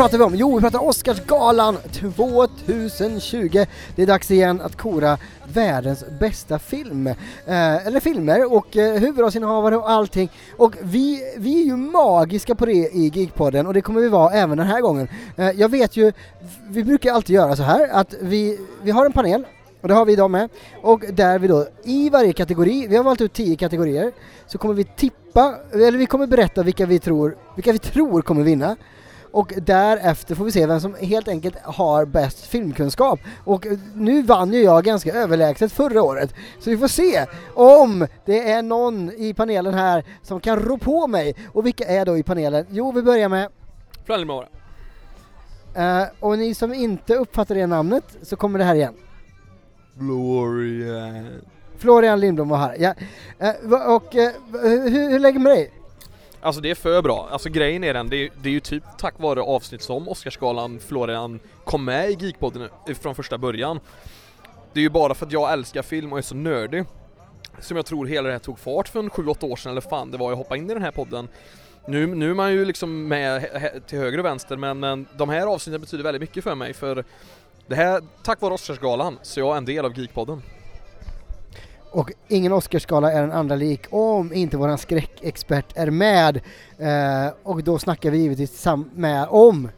pratar vi om? Jo, vi pratar Oscarsgalan 2020. Det är dags igen att kora världens bästa film. Eh, eller filmer och eh, huvudrollsinnehavare och allting. Och vi, vi är ju magiska på det i Geekpodden och det kommer vi vara även den här gången. Eh, jag vet ju, vi brukar alltid göra så här att vi, vi har en panel och det har vi idag med. Och där vi då i varje kategori, vi har valt ut tio kategorier, så kommer vi tippa, eller vi kommer berätta vilka vi tror, vilka vi tror kommer vinna. Och därefter får vi se vem som helt enkelt har bäst filmkunskap. Och nu vann ju jag ganska överlägset förra året. Så vi får se om det är någon i panelen här som kan rå på mig. Och vilka är då i panelen? Jo, vi börjar med... Flaniel Uh, och ni som inte uppfattar det namnet så kommer det här igen. Florian. Florian Lindblom var här. Ja. Uh, och uh, hur, hur lägger man dig? Alltså det är för bra. Alltså grejen är den, det är, det är ju typ tack vare avsnitt som Oscarsgalan Florian kom med i Geekpodden från första början. Det är ju bara för att jag älskar film och är så nördig som jag tror hela det här tog fart för en 7-8 år sedan eller fan det var jag hoppade in i den här podden. Nu, nu är man ju liksom med till höger och vänster men, men de här avsnitten betyder väldigt mycket för mig för det här, tack vare Oscarsgalan, så jag är en del av Geekpodden. Och ingen Oscarsgala är en andra lik om inte våran skräckexpert är med. Eh, och då snackar vi givetvis med om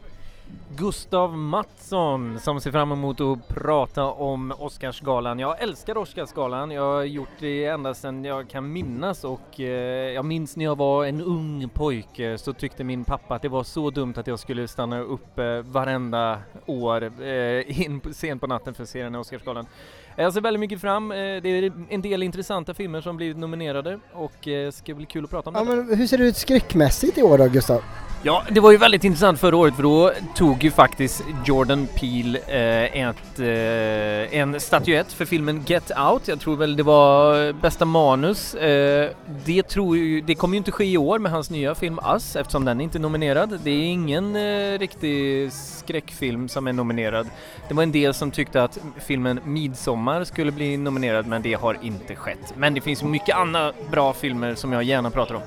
Gustav Mattsson som ser fram emot att prata om Oscarsgalan. Jag älskar Oscarsgalan. Jag har gjort det ända sedan jag kan minnas och eh, jag minns när jag var en ung pojke så tyckte min pappa att det var så dumt att jag skulle stanna upp eh, varenda år eh, in sent på natten för att se den här Oscarsgalan. Jag ser väldigt mycket fram. Eh, det är en del intressanta filmer som blivit nominerade och det eh, ska bli kul att prata om ja, Men hur ser det ut skräckmässigt i år då, Gustav? Ja, det var ju väldigt intressant förra året för då tog ju faktiskt Jordan Peele eh, ett, eh, en statyett för filmen Get Out. Jag tror väl det var bästa manus. Eh, det, tror ju, det kommer ju inte ske i år med hans nya film Us eftersom den är inte är nominerad. Det är ingen eh, riktig skräckfilm som är nominerad. Det var en del som tyckte att filmen Midsommar skulle bli nominerad men det har inte skett. Men det finns mycket andra bra filmer som jag gärna pratar om.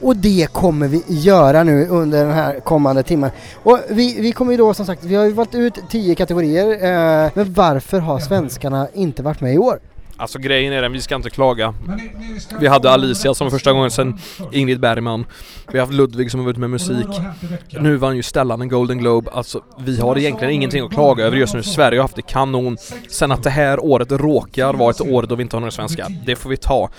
Och det kommer vi göra nu under den här kommande timmen. Och vi, vi kommer ju då som sagt, vi har ju valt ut tio kategorier, eh, men varför har svenskarna inte varit med i år? Alltså grejen är den, vi ska inte klaga. Vi hade Alicia som första gången sen Ingrid Bergman. Vi har haft Ludvig som har varit med musik. Nu vann ju Stellan en Golden Globe. Alltså vi har egentligen ingenting att klaga över just nu. Sverige har haft det kanon. Sen att det här året råkar vara ett år då vi inte har några svenskar, det får vi ta.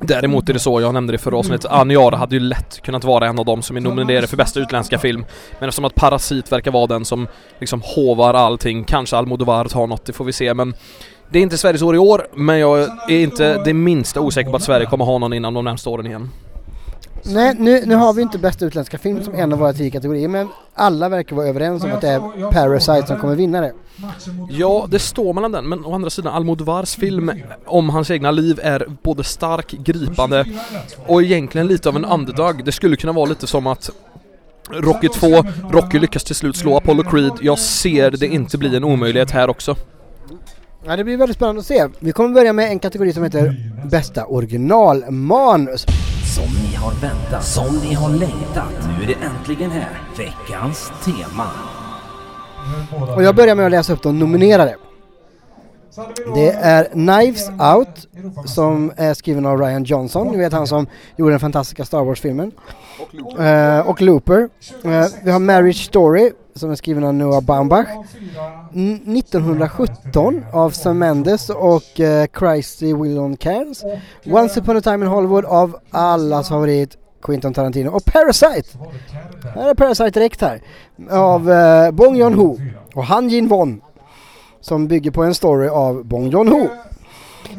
Däremot är det så, jag nämnde det förra avsnittet, Aniara hade ju lätt kunnat vara en av dem som är nominerade för bästa utländska film. Men eftersom att Parasit verkar vara den som liksom hovar allting, kanske Almodovar tar något, det får vi se men det är inte Sveriges år i år, men jag är inte det minsta osäker på att Sverige kommer ha någon innan de närmsta åren igen. Nej, nu, nu har vi inte bästa utländska film som en av våra tio kategorier, men alla verkar vara överens om att det är Parasite som kommer vinna det. Ja, det står mellan den, men å andra sidan Almodovars film om hans egna liv är både stark, gripande och egentligen lite av en underdog. Det skulle kunna vara lite som att Rocky 2, Rocky lyckas till slut slå Apollo Creed. Jag ser det inte bli en omöjlighet här också. Ja, det blir väldigt spännande att se. Vi kommer börja med en kategori som heter Bästa originalmanus. Som ni har väntat, som ni har längtat. Nu är det äntligen här. Veckans tema. Och jag börjar med att läsa upp de nominerade. Det är Knives Out som är skriven av Ryan Johnson, ni vet han som gjorde den fantastiska Star Wars-filmen. Uh, och Looper. Uh, vi har Marriage Story som är skriven av Noah Baumbach. 1917 av Sam Mendes och uh, Christy Willon Cairns. Once upon a time in Hollywood av allas favorit Quentin Tarantino. Och Parasite! Här är Parasite direkt här. Av uh, Bong Joon-Ho och Han Jin-Won. Som bygger på en story av Bong Joon-Ho.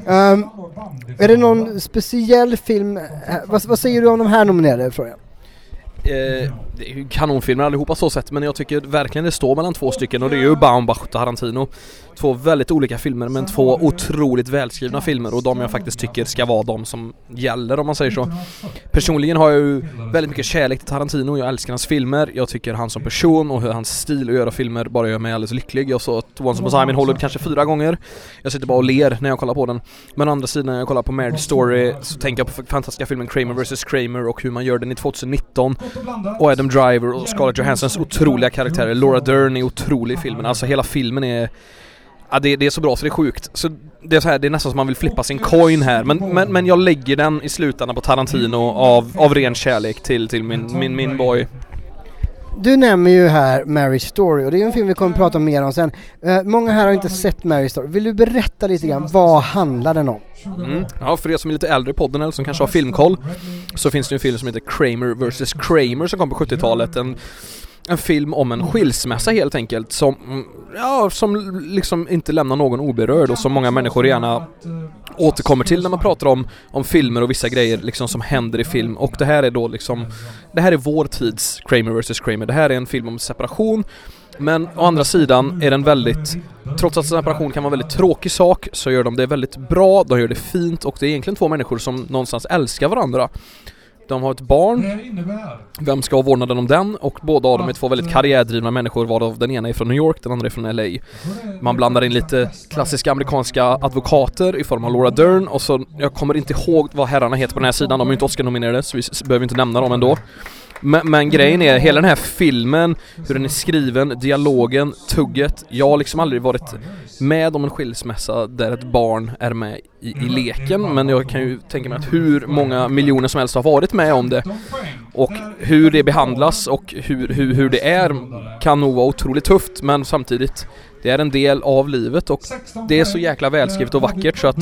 Um, är det någon speciell film, eh, vad, vad säger du om de här nominerade frågan? Eh, det är ju kanonfilmer allihopa så sett men jag tycker verkligen det står mellan två stycken och det är ju Baumbach och Tarantino. Två väldigt olika filmer men två otroligt välskrivna filmer och de jag faktiskt tycker ska vara de som gäller om man säger så. Personligen har jag ju väldigt mycket kärlek till Tarantino, jag älskar hans filmer, jag tycker han som person och hur hans stil att göra filmer bara gör mig alldeles lycklig. Jag såg Once upon a time in Hollywood kanske fyra gånger. Jag sitter bara och ler när jag kollar på den. Men å andra sidan när jag kollar på Marriage Story så tänker jag på fantastiska filmen Kramer vs Kramer och hur man gör den i 2019. Och Adam Adam Driver och Scarlett Johanssons otroliga karaktärer. Laura Dern är otrolig i filmen. Alltså hela filmen är... Ja, det, det är så bra så det är sjukt. Så det är så här, det är nästan som man vill flippa sin coin här. Men, men, men jag lägger den i slutändan på Tarantino av, av ren kärlek till, till min, min, min boy. Du nämner ju här Marriage Story och det är en film vi kommer att prata mer om sen. Eh, många här har inte sett Marriage Story. Vill du berätta lite grann, vad handlar den om? Mm. Ja, för er som är lite äldre i podden eller som kanske har filmkoll så finns det en film som heter Kramer vs Kramer som kom på 70-talet. En, en film om en skilsmässa helt enkelt som, ja, som liksom inte lämnar någon oberörd och som många människor gärna återkommer till när man pratar om, om filmer och vissa grejer liksom som händer i film och det här är då liksom Det här är vår tids Kramer vs Kramer. Det här är en film om separation men å andra sidan är den väldigt Trots att separation kan vara en väldigt tråkig sak så gör de det väldigt bra, de gör det fint och det är egentligen två människor som någonstans älskar varandra. De har ett barn. Vem ska ha vårdnaden om den? Och båda av dem är två väldigt karriärdrivna människor varav den ena är från New York, den andra är från LA. Man blandar in lite klassiska amerikanska advokater i form av Laura Dern och så, jag kommer inte ihåg vad herrarna heter på den här sidan, de är inte Oscar-nominerade så vi behöver inte nämna dem ändå. Men, men, grejen är, hela den här filmen, hur den är skriven, dialogen, tugget. Jag har liksom aldrig varit med om en skilsmässa där ett barn är med i, i leken men jag kan ju tänka mig att hur många miljoner som helst har varit med om det. Och hur det behandlas och hur, hur, hur det är kan nog vara otroligt tufft men samtidigt det är en del av livet och det är så jäkla välskrivet och vackert så att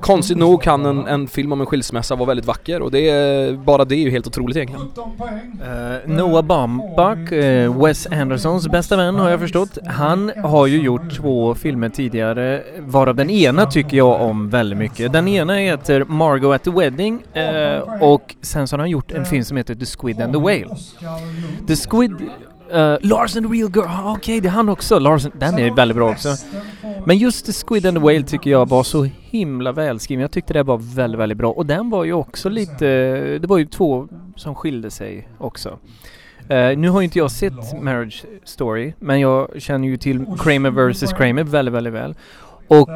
konstigt nog kan en, en film om en skilsmässa vara väldigt vacker och det är, bara det är ju helt otroligt egentligen. Uh, Noah Baumbach, uh, Wes Andersons bästa vän har jag förstått. Han har ju gjort två filmer tidigare varav den ena tycker jag om väldigt mycket. Den ena heter Margot at the Wedding uh, och sen så har han gjort en film som heter The Squid and the Whale. The Squid Uh, Lars and the Real Girl, ah, okej okay, det är han också. Lars, den är väldigt bra också. Men just The Squid and the Whale tycker jag var så himla välskriven. Jag tyckte det var väldigt, väldigt bra. Och den var ju också lite, det var ju två som skilde sig också. Uh, nu har ju inte jag sett Marriage Story, men jag känner ju till Kramer vs Kramer väldigt, väldigt väl. Och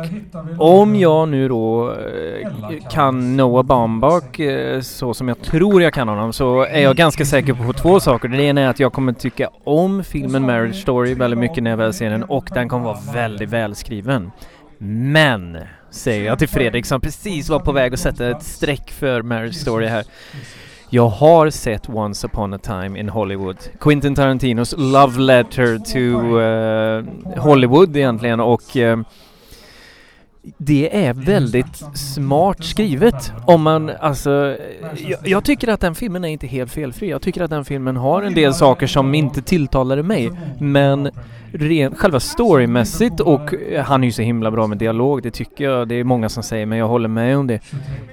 om jag nu då eh, kan Noah Baumbach eh, så som jag tror jag kan honom så är jag ganska säker på två saker. Det ena är att jag kommer tycka om filmen Marriage Story väldigt mycket när jag väl ser den och den kommer vara väldigt välskriven. Men, säger jag till Fredrik som precis var på väg att sätta ett streck för Marriage Story här. Jag har sett Once upon a time in Hollywood. Quentin Tarantinos love letter to uh, Hollywood egentligen och uh, det är väldigt smart skrivet. Om man, alltså, jag, jag, tycker att den filmen är inte helt felfri. Jag tycker att den filmen har en del saker som inte tilltalade mig. Men ren, själva storymässigt och han är ju så himla bra med dialog, det tycker jag. Det är många som säger, men jag håller med om det.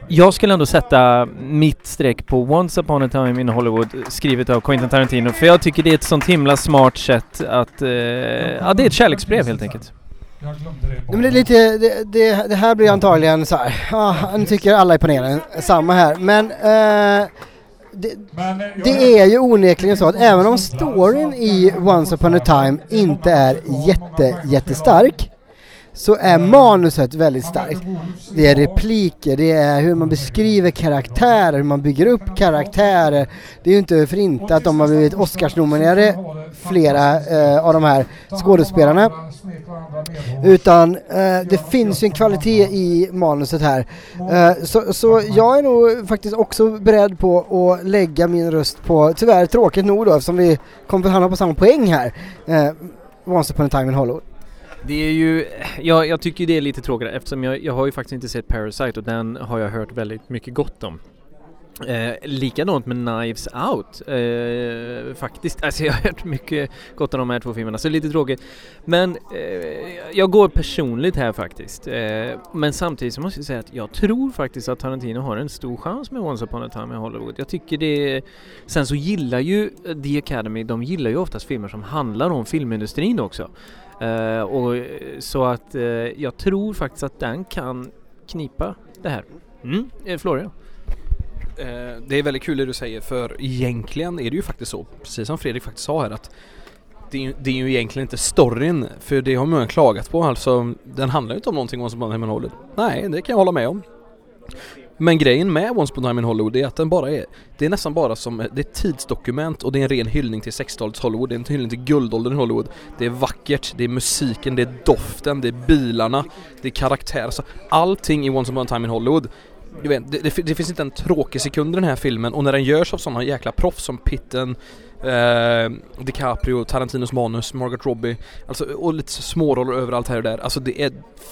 Jag skulle ändå sätta mitt streck på Once upon a time in Hollywood, skrivet av Quentin Tarantino, för jag tycker det är ett sånt himla smart sätt att, eh, ja det är ett kärleksbrev helt enkelt. Jag glömde det. Men det, är lite, det, det, det, här blir antagligen så här. Ja, nu tycker alla i panelen samma här. Men eh, det, det, är ju onekligen så att även om storyn i Once upon a time inte är jätte, jättestark så är manuset väldigt starkt. Det är repliker, det är hur man beskriver karaktärer, hur man bygger upp karaktärer. Det är ju inte för inte att de har blivit Oscarsnominerade, flera eh, av de här skådespelarna. Utan eh, det finns ju en kvalitet i manuset här. Eh, så, så jag är nog faktiskt också beredd på att lägga min röst på, tyvärr tråkigt nog då eftersom vi kommer att hamna på samma poäng här, eh, Once upon a time in Hollywood. Det är ju, ja, jag tycker det är lite tråkigt eftersom jag, jag har ju faktiskt inte sett Parasite och den har jag hört väldigt mycket gott om. Eh, likadant med Knives Out eh, faktiskt. Alltså jag har hört mycket gott om de här två filmerna så lite tråkigt. Men eh, jag går personligt här faktiskt. Eh, men samtidigt så måste jag säga att jag tror faktiskt att Tarantino har en stor chans med Once upon a time i Hollywood. Jag tycker det... Sen så gillar ju The Academy, de gillar ju oftast filmer som handlar om filmindustrin också. Uh, och, så att uh, jag tror faktiskt att den kan knipa det här. Mm, eh, Florian? Uh, det är väldigt kul det du säger för egentligen är det ju faktiskt så, precis som Fredrik faktiskt sa här att det är, det är ju egentligen inte storyn, för det har många klagat på alltså. Den handlar ju inte om någonting om som bara Nej, det kan jag hålla med om. Men grejen med Once upon a time in Hollywood är att den bara är Det är nästan bara som Det är ett tidsdokument och det är en ren hyllning till 60-talets Hollywood. Det är en hyllning till guldåldern i Hollywood. Det är vackert, det är musiken, det är doften, det är bilarna Det är karaktär, alltså allting i Once upon a time in Hollywood du vet, det, det, det, finns inte en tråkig sekund i den här filmen och när den görs av sådana jäkla proffs som Pitten, eh, DiCaprio, Tarantinos manus, Margaret Robbie Alltså och lite småroller överallt här och där. Alltså det är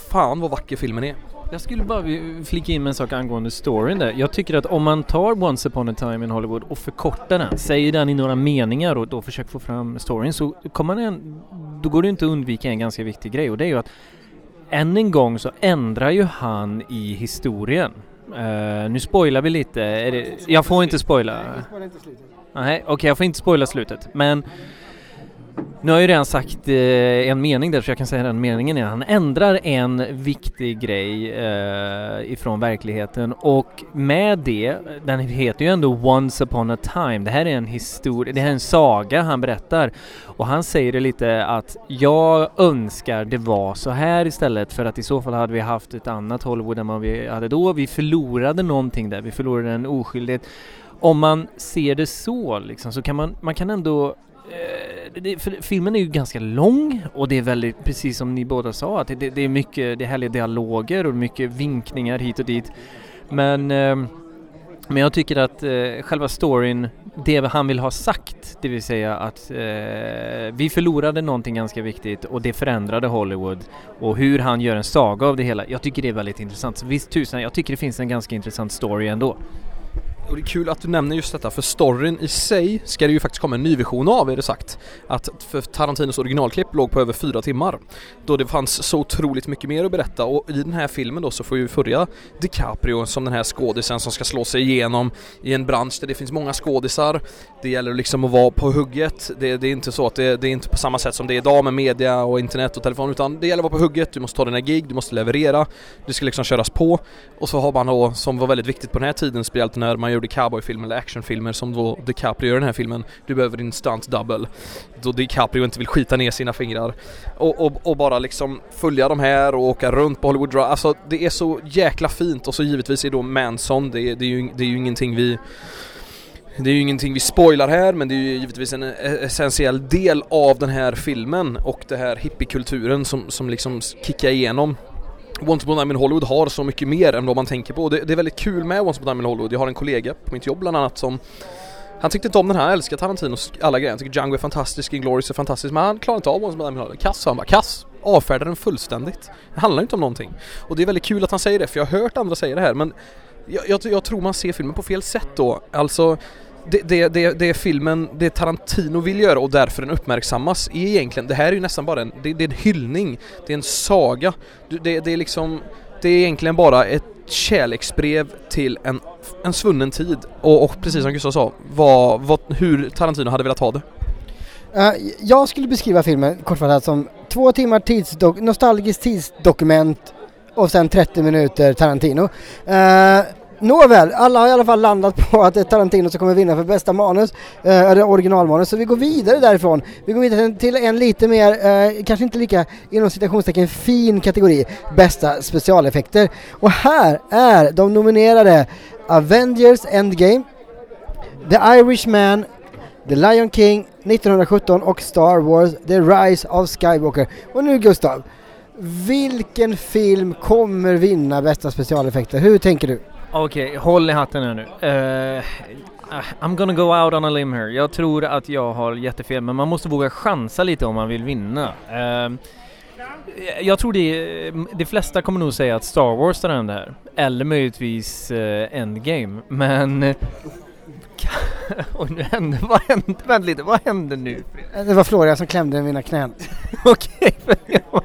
fan vad vacker filmen är. Jag skulle bara flika in med en sak angående storyn där. Jag tycker att om man tar Once upon a time in Hollywood och förkortar den, säger den i några meningar och då försöker få fram storyn så kommer man en, då går det inte att undvika en ganska viktig grej och det är ju att än en gång så ändrar ju han i historien. Uh, nu spoilar vi lite. Det, jag får inte spoila. Nej, okej okay, jag får inte spoila slutet. Men nu har jag ju redan sagt eh, en mening där så jag kan säga den meningen igen. Han ändrar en viktig grej eh, ifrån verkligheten och med det, den heter ju ändå Once upon a time. Det här är en historia, det här är en saga han berättar. Och han säger det lite att jag önskar det var så här istället för att i så fall hade vi haft ett annat Hollywood än vad vi hade då. Vi förlorade någonting där, vi förlorade en oskyldighet. Om man ser det så liksom så kan man, man kan ändå Eh, det, filmen är ju ganska lång och det är väldigt, precis som ni båda sa, att det, det, är mycket, det är härliga dialoger och mycket vinkningar hit och dit. Men, eh, men jag tycker att eh, själva storyn, det han vill ha sagt, det vill säga att eh, vi förlorade någonting ganska viktigt och det förändrade Hollywood och hur han gör en saga av det hela. Jag tycker det är väldigt intressant. Så visst tusan, jag tycker det finns en ganska intressant story ändå. Och det är kul att du nämner just detta för storyn i sig ska det ju faktiskt komma en ny version av är det sagt. Att för Tarantinos originalklipp låg på över fyra timmar. Då det fanns så otroligt mycket mer att berätta och i den här filmen då så får vi följa DiCaprio som den här skådisen som ska slå sig igenom i en bransch där det finns många skådisar. Det gäller liksom att vara på hugget. Det, det är inte så att det, det, är inte på samma sätt som det är idag med media och internet och telefon utan det gäller att vara på hugget. Du måste ta dina gig, du måste leverera. Det ska liksom köras på. Och så har man då, som var väldigt viktigt på den här tiden, speciellt när man gjorde cowboyfilmer eller actionfilmer som då DiCaprio gör i den här filmen. Du behöver din stunt double. Då DiCaprio inte vill skita ner sina fingrar. Och, och, och bara liksom följa de här och åka runt på Hollywood Drive. Alltså det är så jäkla fint och så givetvis är då Manson, det, det, är, ju, det är ju ingenting vi det är ju ingenting vi spoilar här men det är ju givetvis en e-, essentiell del av den här filmen och den här hippiekulturen som, som liksom kickar igenom Once upon a time in Hollywood har så mycket mer än vad man tänker på. Det, det, är väldigt kul med Once upon a time in Hollywood. Jag har en kollega på mitt jobb bland annat som han tyckte inte om den här, han älskar Tarantinos alla grejer. Han tycker Django är fantastisk, Inglourious är fantastisk, men han klarar inte av Once upon a time in Hollywood. Kass, han bara kass. Avfärdar den fullständigt. Det handlar inte om någonting. Och det är väldigt kul att han säger det, för jag har hört andra säga det här, men jag, jag, jag tror man ser filmen på fel sätt då. Alltså det, det, det, det filmen, det Tarantino vill göra och därför den uppmärksammas är egentligen, det här är ju nästan bara en, det, det är en hyllning, det är en saga. Det, det är liksom, det är egentligen bara ett kärleksbrev till en, en svunnen tid och, och precis som Gustav sa, vad, vad, hur Tarantino hade velat ha det. Uh, jag skulle beskriva filmen kortfattat som två timmar tidsdok nostalgiskt tidsdokument och sen 30 minuter Tarantino. Uh, Nåväl, alla har i alla fall landat på att det är Tarantino som kommer vinna för bästa manus, eh, eller originalmanus, så vi går vidare därifrån. Vi går vidare till en lite mer, eh, kanske inte lika inom citationstecken fin kategori, bästa specialeffekter. Och här är de nominerade Avengers Endgame, The Irishman, The Lion King 1917 och Star Wars The Rise of Skywalker. Och nu Gustav, vilken film kommer vinna bästa specialeffekter? Hur tänker du? Okej, okay, håll i hatten här nu. Uh, I'm gonna go out on a limb here. Jag tror att jag har jättefel, men man måste våga chansa lite om man vill vinna. Uh, jag tror det, de flesta kommer nog säga att Star Wars tar hem det här. Eller möjligtvis uh, Endgame, men... Oj, nu hände, vad hände, vänta lite, vad hände nu? Det var Florian som klämde mina knän. Okej, okay, jag,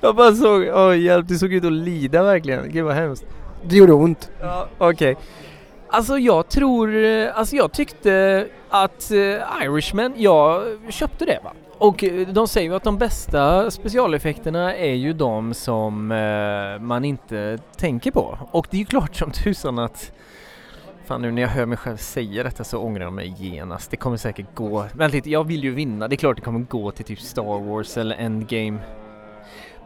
jag bara såg, oj oh, hjälp, du såg ut att lida verkligen. Gud vad hemskt. Det gjorde ont. Ja, okej. Okay. Alltså jag tror, eh, alltså jag tyckte att eh, Irishman, jag köpte det va. Och eh, de säger ju att de bästa specialeffekterna är ju de som man inte tänker på. Och det är ju klart som tusan att Fan nu när jag hör mig själv säga detta så ångrar jag mig genast. Det kommer säkert gå, vänta lite, jag vill ju vinna. Det är klart det kommer gå till typ Star Wars eller Endgame.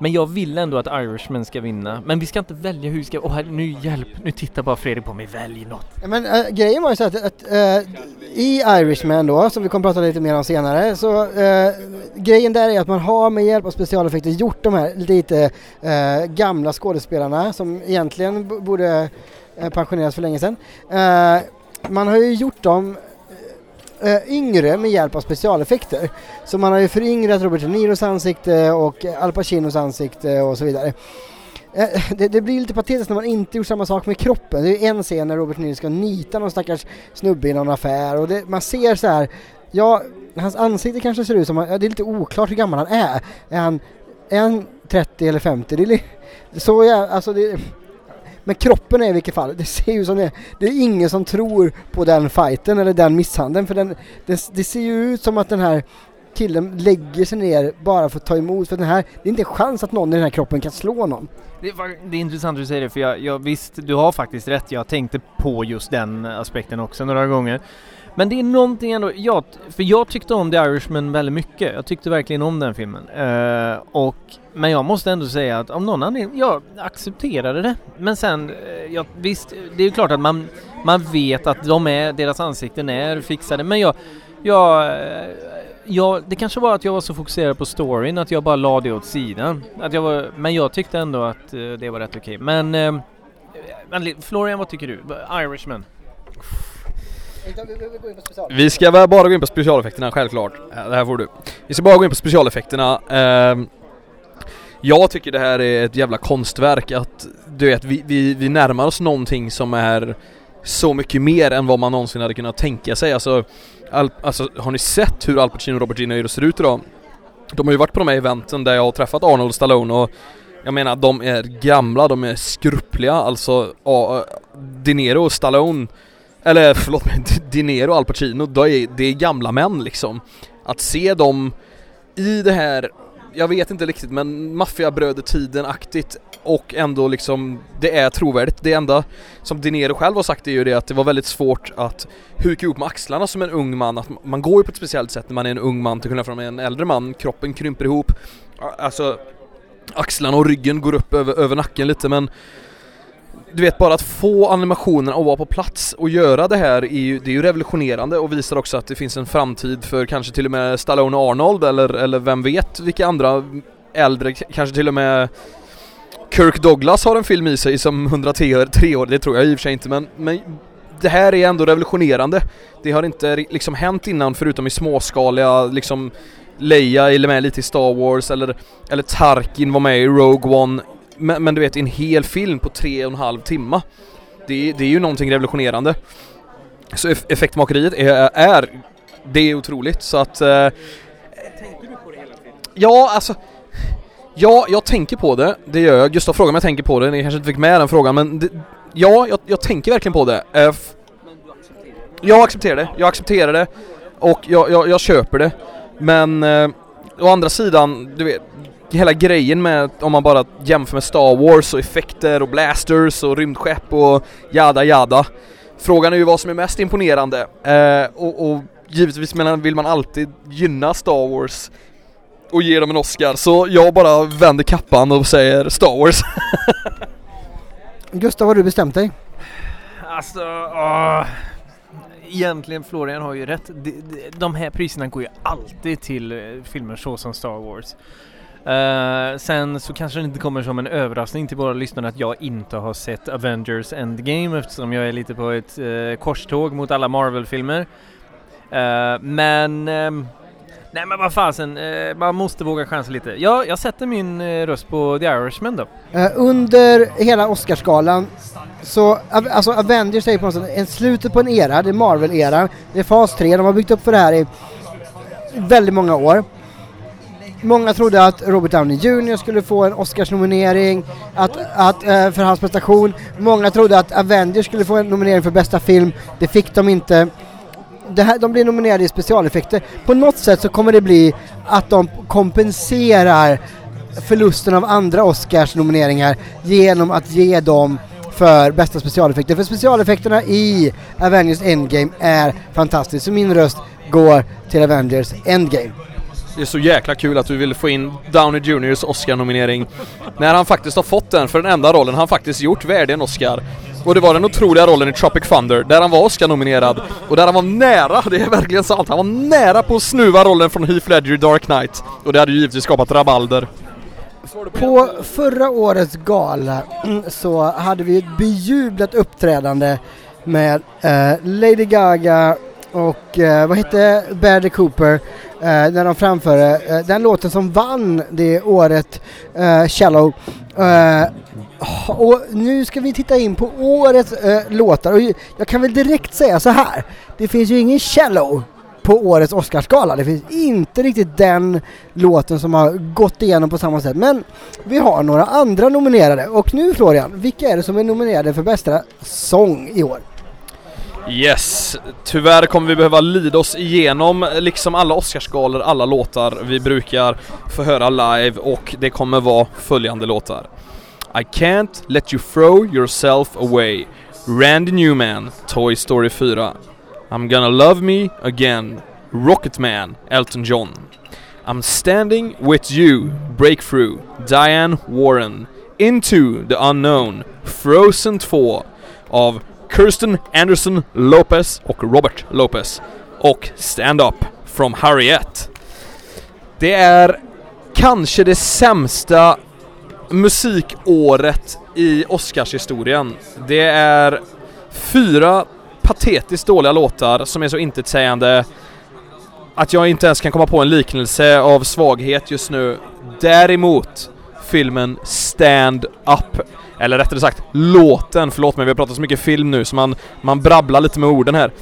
Men jag vill ändå att Irishman ska vinna. Men vi ska inte välja hur vi ska... Åh, nu hjälp! Nu tittar bara Fredrik på mig. Välj något. Men äh, grejen var ju så att, att äh, i Irishman då, som vi kommer prata lite mer om senare, så äh, grejen där är att man har med hjälp av specialeffekter gjort de här lite gamla skådespelarna som egentligen borde pensioneras för länge sedan. man har ju gjort dem äh, yngre med hjälp av specialeffekter. Så man har ju föryngrat Robert De Niros ansikte och Al Pacinos ansikte och så vidare. Eh, det, det, blir lite patetiskt när man inte gjort samma sak med kroppen. Det är en scen när Robert De Niro ska nita någon stackars snubbe i någon affär och det, man ser så här, ja, hans ansikte kanske ser ut som, ja, det är lite oklart hur gammal han är. Är han, är han 30 eller 50? Det är, så ja, alltså det, men kroppen är i vilket fall, det ser ju som det är. Det är ingen som tror på den fighten eller den misshandeln för den, det, det ser ju ut som att den här killen lägger sig ner bara för att ta emot för den här, det är inte en chans att någon i den här kroppen kan slå någon. Det är, det är intressant att du säger det för jag, jag, visst, du har faktiskt rätt. Jag tänkte på just den aspekten också några gånger. Men det är någonting ändå, jag, för jag tyckte om The Irishman väldigt mycket. Jag tyckte verkligen om den filmen. Uh, och, men jag måste ändå säga att om någon anledning, jag accepterade det. Men sen, uh, ja, visst, det är klart att man, man vet att de är, deras ansikten är fixade. Men jag, jag, uh, jag, det kanske var att jag var så fokuserad på storyn att jag bara la det åt sidan. Att jag var, men jag tyckte ändå att det var rätt okej. Men, men Florian, vad tycker du? Irishman? Vi ska bara gå in på specialeffekterna självklart. Det här får du. Vi ska bara gå in på specialeffekterna. Jag tycker det här är ett jävla konstverk att du vet, vi, vi, vi närmar oss någonting som är så mycket mer än vad man någonsin hade kunnat tänka sig. Alltså, Al alltså har ni sett hur Al Pacino och Robert De Niro ser ut idag? De har ju varit på de här eventen där jag har träffat Arnold och Stallone och jag menar de är gamla, de är skruppliga, alltså uh, De Niro och Stallone eller förlåt mig, De Niro och Al Pacino, det är, det är gamla män liksom. Att se dem i det här, jag vet inte riktigt men maffiabröder-tiden-aktigt och ändå liksom, det är trovärdigt. Det enda som Dinero själv har sagt är ju det att det var väldigt svårt att huka ihop med axlarna som en ung man, att man går ju på ett speciellt sätt när man är en ung man till skillnad från en äldre man, kroppen krymper ihop, alltså axlarna och ryggen går upp över, över nacken lite men du vet bara att få animationerna att vara på plats och göra det här är ju, det är ju revolutionerande och visar också att det finns en framtid för kanske till och med Stallone och Arnold eller, eller vem vet vilka andra äldre, kanske till och med Kirk Douglas har en film i sig som 103 år, det tror jag i och för sig inte men, men det här är ändå revolutionerande. Det har inte liksom hänt innan förutom i småskaliga liksom Leia är med lite i Star Wars eller, eller Tarkin var med i Rogue One men, men, du vet, en hel film på tre och en halv timma. Det, det är ju någonting revolutionerande. Så eff effektmakeriet är, är, det är otroligt så att... Eh, Tänkte du på det hela tiden? Ja, alltså... Ja, jag tänker på det, det gör jag. Gustav frågade om jag tänker på det, ni kanske inte fick med den frågan men det, ja, jag, jag, tänker verkligen på det. Eh, men du accepterar det? Jag accepterar det, jag accepterar det och jag, jag, jag köper det. Men eh, å andra sidan, du vet, hela grejen med om man bara jämför med Star Wars och effekter och blasters och rymdskepp och jada jada. Frågan är ju vad som är mest imponerande eh, och, och givetvis vill man alltid gynna Star Wars och ge dem en Oscar så jag bara vänder kappan och säger Star Wars. Gustav, har du bestämt dig? Alltså, åh. Egentligen Florian har ju rätt. De, de här priserna går ju alltid till eh, filmer så som Star Wars. Uh, sen så kanske det inte kommer som en överraskning till våra lyssnare att jag inte har sett Avengers Endgame eftersom jag är lite på ett uh, korståg mot alla Marvel-filmer. Uh, men ehm, Nej men vad fasen, man måste våga chansa lite. Ja, jag sätter min röst på The Irishman då. under hela Oscarsgalan så, alltså Avengers är på något sätt en slutet på en era, det är Marvel-eran, det är fas 3, de har byggt upp för det här i väldigt många år. Många trodde att Robert Downey Jr skulle få en Oscarsnominering att, att, eh, för hans prestation. Många trodde att Avengers skulle få en nominering för bästa film. Det fick de inte. Det här, de blir nominerade i specialeffekter. På något sätt så kommer det bli att de kompenserar förlusten av andra Oscars-nomineringar genom att ge dem för bästa specialeffekter. För specialeffekterna i Avengers Endgame är fantastiska, Så min röst går till Avengers Endgame det är så jäkla kul att du vill få in Downey Juniors Oscar-nominering när han faktiskt har fått den för den enda rollen han faktiskt gjort värdig en Oscar. Och det var den otroliga rollen i Tropic Thunder där han var Oscar-nominerad och där han var nära, det är verkligen sant, han var nära på att snuva rollen från Heath Ledger i Dark Knight. Och det hade ju givetvis skapat rabalder. På förra årets gala mm, så hade vi ett bejublat uppträdande med eh, Lady Gaga och eh, vad hette Bradley Cooper eh, när de framförde eh, den låten som vann det året, eh, Shallow. Eh, och nu ska vi titta in på årets eh, låtar och jag kan väl direkt säga så här. Det finns ju ingen Shallow på årets Oscarsgala. Det finns inte riktigt den låten som har gått igenom på samma sätt. Men vi har några andra nominerade. Och nu Florian, vilka är det som är nominerade för bästa sång i år? Yes, tyvärr kommer vi behöva lida oss igenom liksom alla Oscarsgalor, alla låtar vi brukar få höra live och det kommer vara följande låtar. I can't let you throw yourself away. Randy Newman, Toy Story 4. I'm gonna love me again. Rocketman, Elton John. I'm standing with you, Breakthrough, Diane Warren. Into the unknown, Frozen 2 av Kirsten Anderson Lopez och Robert Lopez. Och Stand Up from Harriet. Det är kanske det sämsta musikåret i Oscarshistorien. Det är fyra patetiskt dåliga låtar som är så intetsägande att jag inte ens kan komma på en liknelse av svaghet just nu. Däremot filmen Stand Up eller rättare sagt låten, förlåt mig vi har pratat så mycket film nu så man, man brabblar lite med orden här.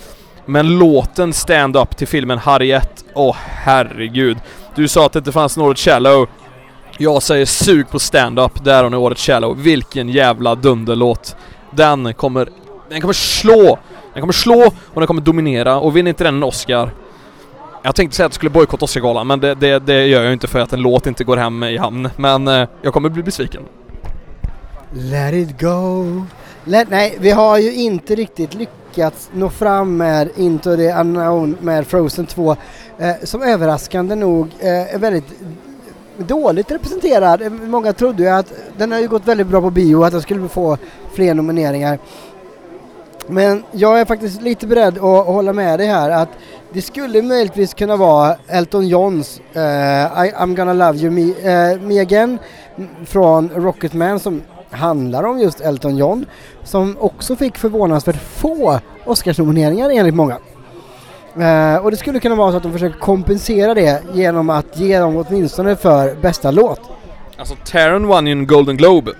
Men låten Stand Up till filmen Harriet, åh oh, herregud. Du sa att det inte fanns något Shallow. Jag säger sug på Stand Up, där har ni året Shallow. Vilken jävla dunderlåt. Den kommer, den kommer slå. Den kommer slå och den kommer dominera och vinner inte den en Oscar jag tänkte säga att jag skulle bojkotta Oscargalan men det, det, det, gör jag inte för att en låt inte går hem i hamn. Men eh, jag kommer bli besviken. Let it go. Let, nej, vi har ju inte riktigt lyckats nå fram med Into the Unknown med Frozen 2 eh, som överraskande nog eh, är väldigt dåligt representerad. Eh, många trodde ju att den har ju gått väldigt bra på bio att den skulle få fler nomineringar. Men jag är faktiskt lite beredd att hålla med dig här att det skulle möjligtvis kunna vara Elton Johns uh, I, I'm gonna love you me, uh, me again från Rocketman som handlar om just Elton John som också fick förvånansvärt få Oscarsnomineringar enligt många. Eh, och det skulle kunna vara så att de försöker kompensera det genom att ge dem åtminstone för bästa låt. Alltså Taron vann ju en Golden Globe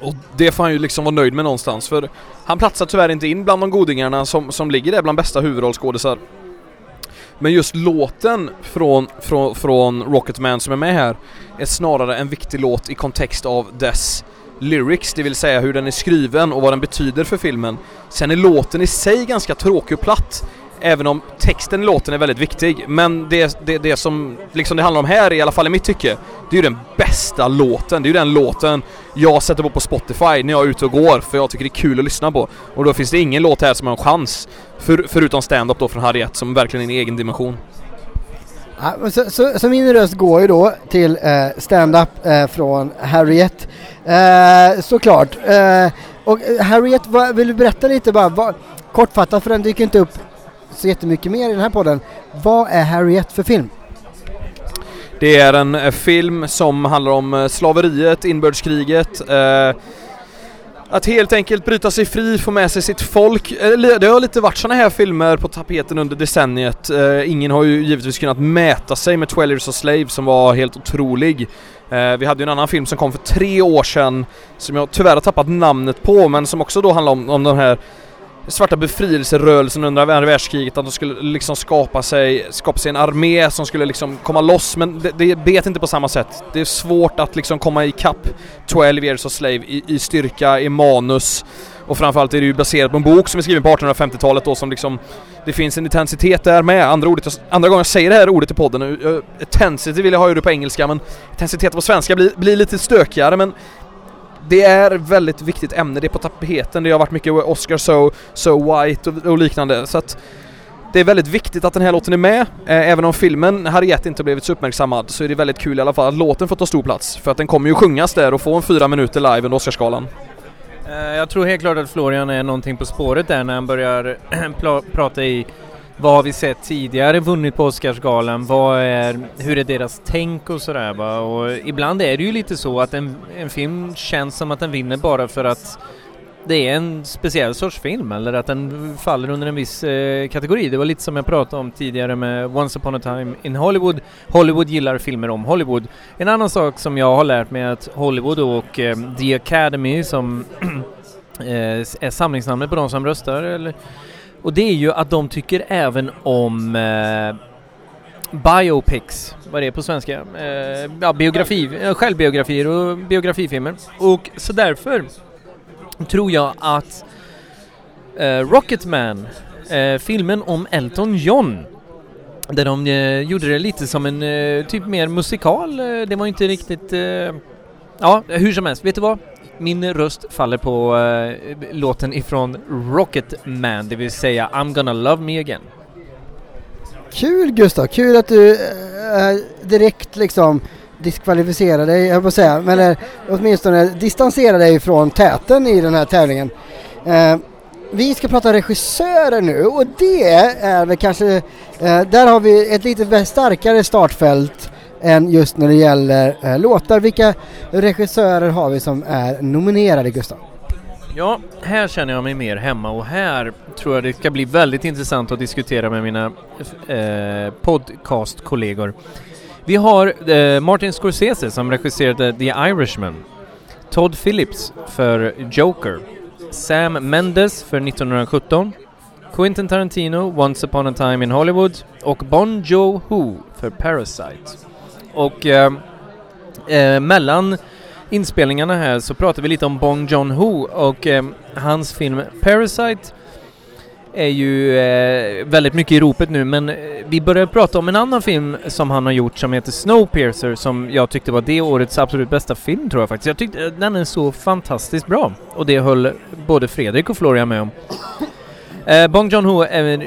och det får han ju liksom vara nöjd med någonstans för han platsar tyvärr inte in bland de godingarna som, som ligger där bland bästa huvudrollskådisar. Men just låten från, från, från Rocketman som är med här är snarare en viktig låt i kontext av dess lyrics, det vill säga hur den är skriven och vad den betyder för filmen. Sen är låten i sig ganska tråkig och platt, även om texten i låten är väldigt viktig. Men det, det, det som liksom det handlar om här, i alla fall i mitt tycke, det är ju den bästa låten. Det är ju den låten jag sätter på på Spotify när jag är ute och går, för jag tycker det är kul att lyssna på. Och då finns det ingen låt här som har en chans, för, förutom stand-up då från Harriet, som verkligen är en egen dimension. Ja, så, så, så, min röst går ju då till eh, stand-up eh, från Harriet. Eh, såklart. Eh, och eh, Harriet, vad, vill du berätta lite bara, vad, kortfattat för den dyker inte upp så jättemycket mer i den här podden. Vad är Harriet för film? Det är en eh, film som handlar om eh, slaveriet, inbördeskriget, eh, att helt enkelt bryta sig fri, få med sig sitt folk. Eh, det har lite varit sådana här filmer på tapeten under decenniet. Eh, ingen har ju givetvis kunnat mäta sig med 12 Years a Slave som var helt otrolig. Eh, vi hade ju en annan film som kom för tre år sedan som jag tyvärr har tappat namnet på men som också då handlar om, om de här svarta befrielserörelsen under andra världskriget, att de skulle liksom skapa sig, skapa sig en armé som skulle liksom komma loss, men det, det bet inte på samma sätt. Det är svårt att liksom komma ikapp 12 years of slave i, i styrka, i manus. Och framförallt är det ju baserat på en bok som är skriven på 1850-talet då som liksom Det finns en intensitet där med, andra ordet, andra gången jag säger det här ordet i podden nu... Intensity vill jag ha det på engelska men Intensitet på svenska blir, blir lite stökigare men det är väldigt viktigt ämne, det är på tapeten, det har varit mycket Oscar so, so white och, och liknande så att det är väldigt viktigt att den här låten är med. Eh, även om filmen Harriet inte blivit så uppmärksammad så är det väldigt kul i alla fall att låten får ta stor plats. För att den kommer ju sjungas där och få en fyra minuter live under Oscarsgalan. Eh, jag tror helt klart att Florian är någonting på spåret där när han börjar prata i vad har vi sett tidigare vunnit på Oscarsgalan? Vad är, hur är deras tänk och sådär va? Och ibland är det ju lite så att en, en film känns som att den vinner bara för att det är en speciell sorts film eller att den faller under en viss eh, kategori. Det var lite som jag pratade om tidigare med Once upon a time in Hollywood. Hollywood gillar filmer om Hollywood. En annan sak som jag har lärt mig är att Hollywood och eh, The Academy som eh, är samlingsnamnet på de som röstar eller, och det är ju att de tycker även om eh, biopics, vad det är på svenska, eh, ja, biografi, eh, självbiografier och biografifilmer. Och så därför tror jag att eh, Rocketman, eh, filmen om Elton John, där de eh, gjorde det lite som en eh, typ mer musikal, eh, det var inte riktigt... Eh, ja, hur som helst, vet du vad? Min röst faller på eh, låten ifrån Rocketman, det vill säga I'm gonna love me again. Kul Gustav, kul att du eh, eh, direkt liksom diskvalificera dig, jag på säga, eller åtminstone distansera dig från täten i den här tävlingen. Eh, vi ska prata regissörer nu och det är väl kanske, eh, där har vi ett lite starkare startfält än just när det gäller eh, låtar. Vilka regissörer har vi som är nominerade Gustav? Ja, här känner jag mig mer hemma och här tror jag det ska bli väldigt intressant att diskutera med mina eh, podcastkollegor. Vi har eh, Martin Scorsese som regisserade The Irishman, Todd Phillips för Joker, Sam Mendes för 1917, Quentin Tarantino, Once upon a time in Hollywood och Bon Joon-Ho för Parasite. Och eh, eh, mellan inspelningarna här så pratar vi lite om Bong Joon-Ho och eh, hans film Parasite är ju eh, väldigt mycket i ropet nu men eh, vi började prata om en annan film som han har gjort som heter Snowpiercer som jag tyckte var det årets absolut bästa film tror jag faktiskt. Jag tyckte eh, den är så fantastiskt bra och det höll både Fredrik och Florian med om. Eh, Bong Joon-Ho är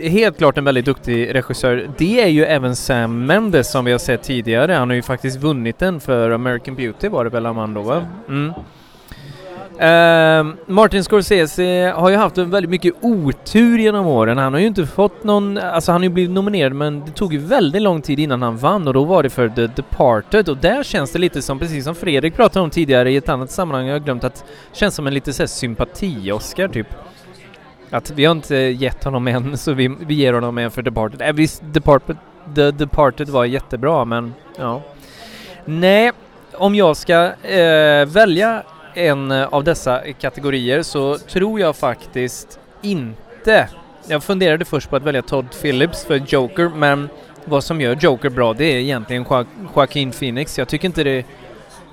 eh, helt klart en väldigt duktig regissör. Det är ju även Sam Mendes som vi har sett tidigare. Han har ju faktiskt vunnit den för American Beauty var det väl Amando va? Mm. Uh, Martin Scorsese har ju haft väldigt mycket otur genom åren. Han har ju inte fått någon, alltså han har ju blivit nominerad men det tog ju väldigt lång tid innan han vann och då var det för The Departed och där känns det lite som, precis som Fredrik pratade om tidigare i ett annat sammanhang, jag har glömt att känns som en lite såhär sympati-Oscar typ. Att vi har inte gett honom en så vi, vi ger honom en för Departed. Äh, visst, Departed, The Departed var jättebra men ja. Nej, om jag ska eh, välja en av dessa kategorier så tror jag faktiskt inte... Jag funderade först på att välja Todd Phillips för Joker, men vad som gör Joker bra det är egentligen jo Joaquin Phoenix. Jag tycker inte det,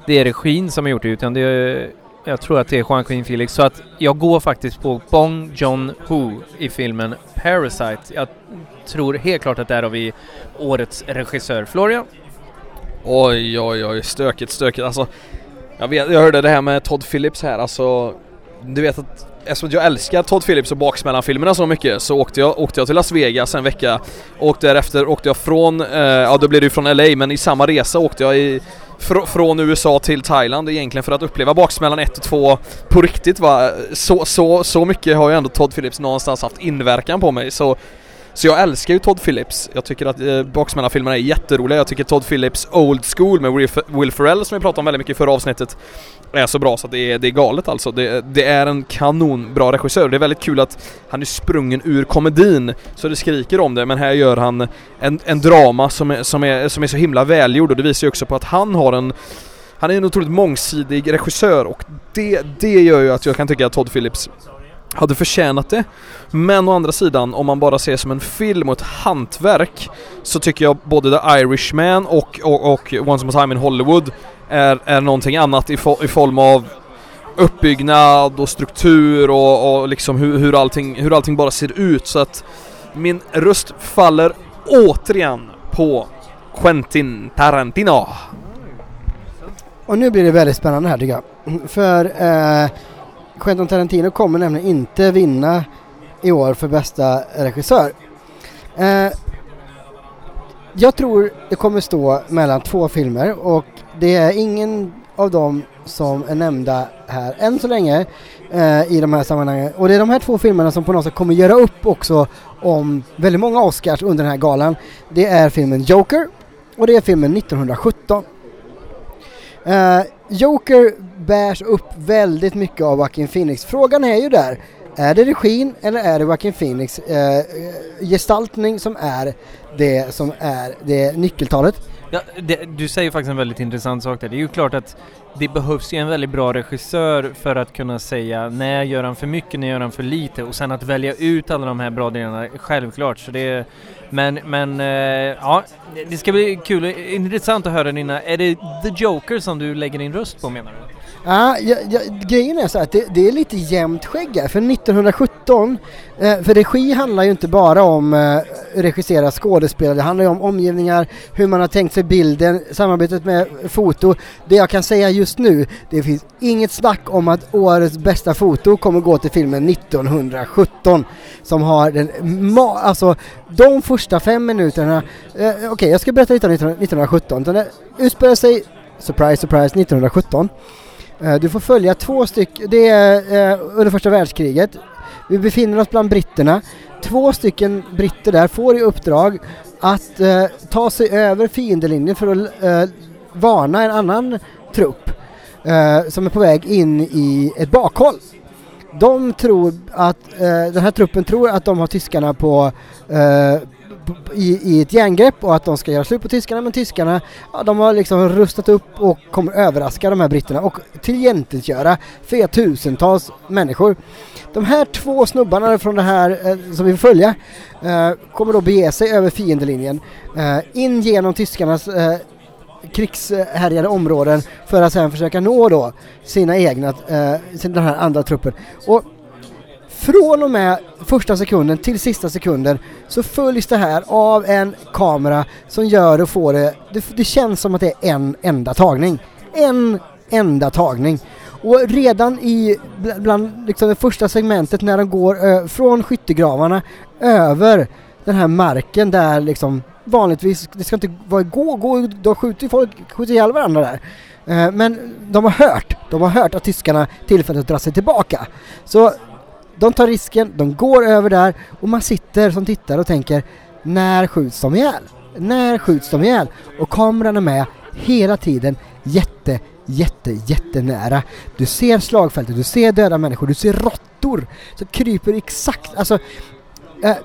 det är regin som har gjort det, utan det är, jag tror att det är Joaquin Felix. Så att jag går faktiskt på Bong Joon-Ho i filmen Parasite. Jag tror helt klart att där har vi årets regissör. Florian? Oj, oj, oj, stökigt, stökigt. Alltså, jag, vet, jag hörde det här med Todd Phillips här, alltså Du vet att Eftersom jag älskar Todd Phillips och Baksmällan-filmerna så mycket så åkte jag, åkte jag till Las Vegas en vecka och därefter åkte jag från, eh, ja då blev det ju från LA men i samma resa åkte jag i, fr från USA till Thailand egentligen för att uppleva Baksmällan 1 och 2 på riktigt va. Så, så, så mycket har ju ändå Todd Phillips någonstans haft inverkan på mig så så jag älskar ju Todd Phillips. Jag tycker att eh, Baksmälla-filmerna är jätteroliga. Jag tycker Todd Phillips Old School med Will Ferrell som vi pratade om väldigt mycket i förra avsnittet är så bra så att det är, det är galet alltså. Det, det är en kanonbra regissör. Det är väldigt kul att han är sprungen ur komedin så det skriker om det men här gör han en, en drama som är, som, är, som är så himla välgjord och det visar ju också på att han har en han är en otroligt mångsidig regissör och det, det gör ju att jag kan tycka att Todd Phillips hade förtjänat det. Men å andra sidan, om man bara ser som en film och ett hantverk så tycker jag både The Irishman och, och, och Once upon a time in Hollywood är, är någonting annat i, i form av uppbyggnad och struktur och, och liksom hur, hur, allting, hur allting bara ser ut så att min röst faller återigen på Quentin Tarantino. Och nu blir det väldigt spännande här tycker jag. För eh, Quentin Tarantino kommer nämligen inte vinna i år för bästa regissör. Eh, jag tror det kommer stå mellan två filmer och det är ingen av dem som är nämnda här än så länge eh, i de här sammanhangen. Och det är de här två filmerna som på något sätt kommer göra upp också om väldigt många Oscars under den här galan. Det är filmen Joker och det är filmen 1917. Eh, Joker bärs upp väldigt mycket av Joaquin Phoenix. Frågan är ju där, är det regin eller är det Joaquin Phoenix eh, eh, gestaltning som är det som är det nyckeltalet? Ja, det, du säger faktiskt en väldigt intressant sak där. Det är ju klart att det behövs ju en väldigt bra regissör för att kunna säga när gör han för mycket, när gör han för lite och sen att välja ut alla de här bra delarna, självklart. Så det, men, men eh, ja, det ska bli kul, intressant att höra dina, är det The Joker som du lägger din röst på menar du? Ja, ja, ja, grejen är så att det, det, är lite jämnt skägg här, för 1917, eh, för regi handlar ju inte bara om eh, regissera skådespelare, det handlar ju om omgivningar, hur man har tänkt sig bilden, samarbetet med foto. Det jag kan säga just nu, det finns inget snack om att årets bästa foto kommer gå till filmen 1917 som har den, ma- alltså de första fem minuterna, eh, okej okay, jag ska berätta lite om 1917, det utspelar sig, surprise surprise, 1917 Eh, du får följa två stycken, det är eh, under första världskriget. Vi befinner oss bland britterna. Två stycken britter där får i uppdrag att eh, ta sig över fiendelinjen för att eh, varna en annan trupp eh, som är på väg in i ett bakhåll. De tror att, eh, den här truppen tror att de har tyskarna på, eh, i, i ett järngrepp och att de ska göra slut på tyskarna men tyskarna ja, de har liksom rustat upp och kommer överraska de här britterna och tillgäntigöra flera tusentals människor. De här två snubbarna från det här eh, som vi följa eh, kommer då bege sig över fiendelinjen eh, in genom tyskarnas eh, krigshärjade områden för att sedan försöka nå då sina egna, eh, den här andra truppen. Och från och med första sekunden till sista sekunden så följs det här av en kamera som gör och får det, det, det känns som att det är en enda tagning. En enda tagning. Och redan i bland liksom det första segmentet när de går ö, från skyttegravarna över den här marken där liksom vanligtvis, det ska inte vara gå, gå, då skjuter folk, skjuter ihjäl varandra där. Eh, men de har hört, de har hört att tyskarna tillfälligt drar sig tillbaka. Så de tar risken, de går över där och man sitter som tittare och tänker när skjuts de ihjäl? När skjuts de ihjäl? Och kameran är med hela tiden jätte, jätte, jättenära. Du ser slagfältet, du ser döda människor, du ser råttor som kryper exakt, alltså äh,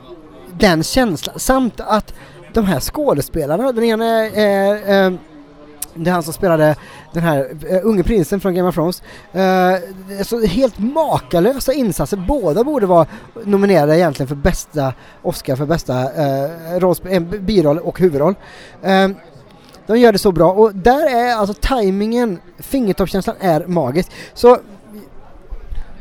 den känslan samt att de här skådespelarna, den ena är äh, det är han som spelade den här uh, unge prinsen från Game of Thrones. Uh, så helt makalösa insatser. Båda borde vara nominerade egentligen för bästa Oscar för bästa eh, uh, rollsp- biroll och huvudroll. Uh, de gör det så bra och där är alltså tajmingen, fingertoppskänslan är magisk. Så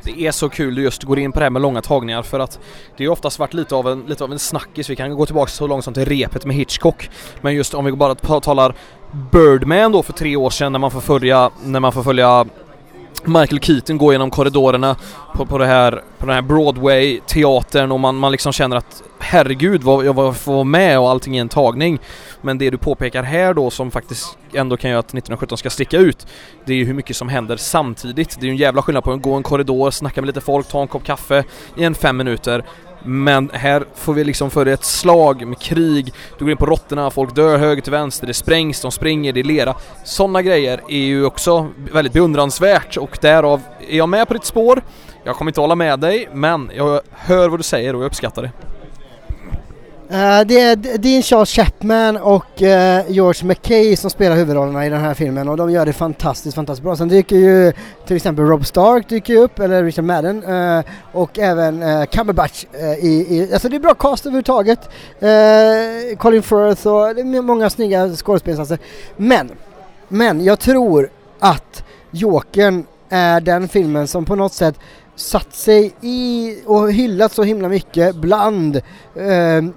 det är så kul du just går in på det här med långa tagningar för att det är oftast varit lite av en, lite av en snackis. Vi kan gå tillbaka så långt som till repet med Hitchcock. Men just om vi bara talar Birdman då för tre år sedan när man får följa, när man får följa Michael Keaton gå genom korridorerna på, på, det här, på den här Broadway-teatern och man, man liksom känner att herregud vad jag får vara med och allting i en tagning. Men det du påpekar här då som faktiskt ändå kan göra att 1917 ska sticka ut det är ju hur mycket som händer samtidigt. Det är ju en jävla skillnad på att gå en korridor, snacka med lite folk, ta en kopp kaffe i en fem minuter men här får vi liksom för ett slag med krig, du går in på råttorna, folk dör höger till vänster, det sprängs, de springer, det är lera. Sådana grejer är ju också väldigt beundransvärt och därav är jag med på ditt spår. Jag kommer inte hålla med dig, men jag hör vad du säger och jag uppskattar det. Uh, det är Dean Charles Chapman och uh, George McKay som spelar huvudrollerna i den här filmen och de gör det fantastiskt, fantastiskt bra. Sen dyker ju till exempel Rob Stark dyker upp, eller Richard Madden uh, och även uh, Cumberbatch i, i, alltså det är bra cast överhuvudtaget. Colin Firth och det är många snygga skådespelarinsatser. Alltså. Men, men jag tror att Jokern är den filmen som på något sätt satt sig i och hyllat så himla mycket bland b-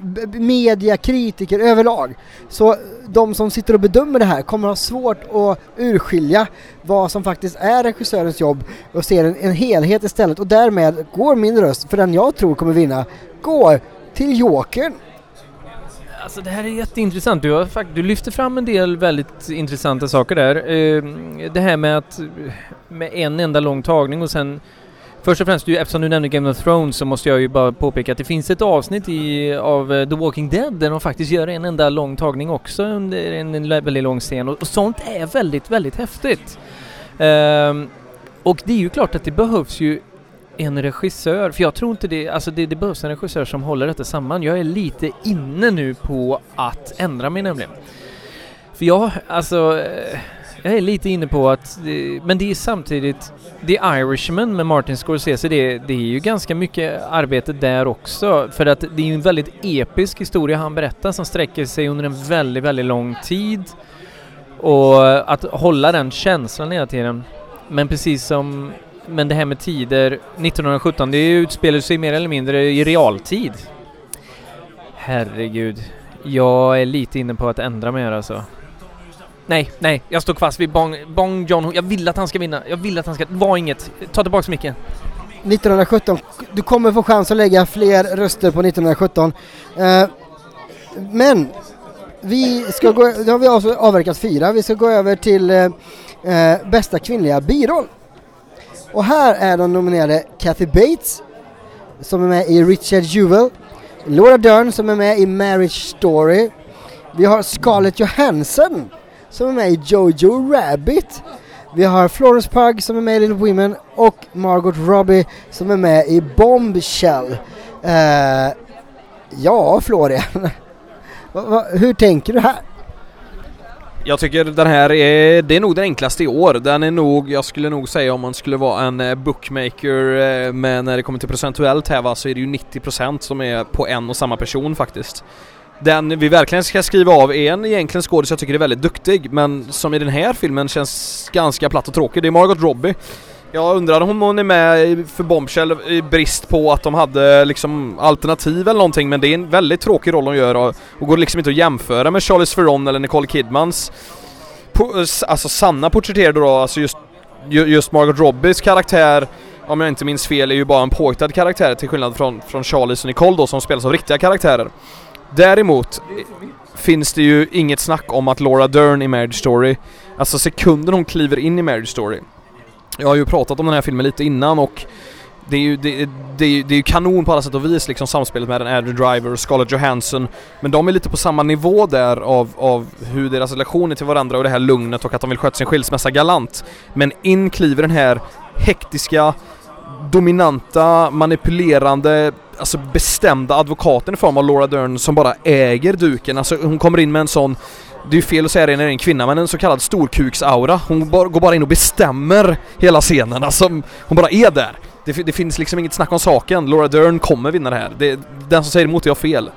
b- media, kritiker överlag. Så de som sitter och bedömer det här kommer ha svårt att urskilja vad som faktiskt är regissörens jobb och ser en, en helhet istället och därmed går min röst för den jag tror kommer vinna, går till Jokern. Alltså det här är jätteintressant. Du, har, du lyfter fram en del väldigt intressanta saker där. Ehm, det här med att med en enda lång tagning och sen Först och främst, du, eftersom du nämnde Game of Thrones så måste jag ju bara påpeka att det finns ett avsnitt i, av eh, The Walking Dead där de faktiskt gör en enda lång tagning också under en, en väldigt lång scen och, och sånt är väldigt, väldigt häftigt. Um, och det är ju klart att det behövs ju en regissör, för jag tror inte det, alltså det, det behövs en regissör som håller detta samman. Jag är lite inne nu på att ändra mig nämligen. För jag, alltså, eh, jag är lite inne på att, eh, men det är samtidigt, The Irishman med Martin Scorsese, det, det är ju ganska mycket arbete där också. För att det är ju en väldigt episk historia han berättar som sträcker sig under en väldigt, väldigt lång tid. Och att hålla den känslan hela tiden. Men precis som men det här med tider, 1917, det utspelar sig mer eller mindre i realtid. Herregud. Jag är lite inne på att ändra mig här alltså. Nej, nej, jag står fast vid Bong, Bong John Jag vill att han ska vinna. Jag vill att han ska... Var inget. Ta tillbaks micken. 1917, du kommer få chans att lägga fler röster på 1917. Eh, men vi ska gå, nu har vi avverkat fyra, vi ska gå över till eh, eh, bästa kvinnliga biroll. Och här är de nominerade Kathy Bates som är med i Richard Jewell, Laura Dern som är med i Marriage Story, vi har Scarlett Johansson som är med i Jojo Rabbit, vi har Florence Pugh som är med i Little Women och Margot Robbie som är med i Bombshell. Uh, ja, Florian. Va- va- hur tänker du här? Jag tycker den här är, det är nog den enklaste i år. Den är nog, jag skulle nog säga om man skulle vara en eh, bookmaker eh, men när det kommer till procentuellt här va, så är det ju 90% som är på en och samma person faktiskt. Den vi verkligen ska skriva av är en egentligen skådis jag tycker är väldigt duktig men som i den här filmen känns ganska platt och tråkig. Det är Margot Robbie. Jag undrar om hon är med för Bombshell i brist på att de hade liksom alternativ eller någonting men det är en väldigt tråkig roll hon gör och, och går liksom inte att jämföra med Charlize Theron eller Nicole Kidmans po- alltså sanna porträtterade då, alltså just, ju- just Margot Robbies karaktär om jag inte minns fel är ju bara en påhittad karaktär till skillnad från, från Charlize och Nicole då som spelas av riktiga karaktärer. Däremot finns det ju inget snack om att Laura Dern i Marriage Story, alltså sekunden hon kliver in i Marriage Story. Jag har ju pratat om den här filmen lite innan och det är ju, det, det, är det är ju kanon på alla sätt och vis liksom samspelet med den Andrew Driver och Scarlett Johansson. Men de är lite på samma nivå där av, av hur deras relationer till varandra och det här lugnet och att de vill sköta sin skilsmässa galant. Men in kliver den här hektiska, dominanta, manipulerande, alltså bestämda advokaten i form av Laura Dern som bara äger duken. Alltså hon kommer in med en sån det är ju fel att säga det när det är en kvinna, men en så kallad storkuksaura. Hon bara, går bara in och bestämmer hela scenen. Alltså, hon bara är där. Det, det finns liksom inget snack om saken. Laura Dern kommer vinna det här. Det, den som säger emot det har fel.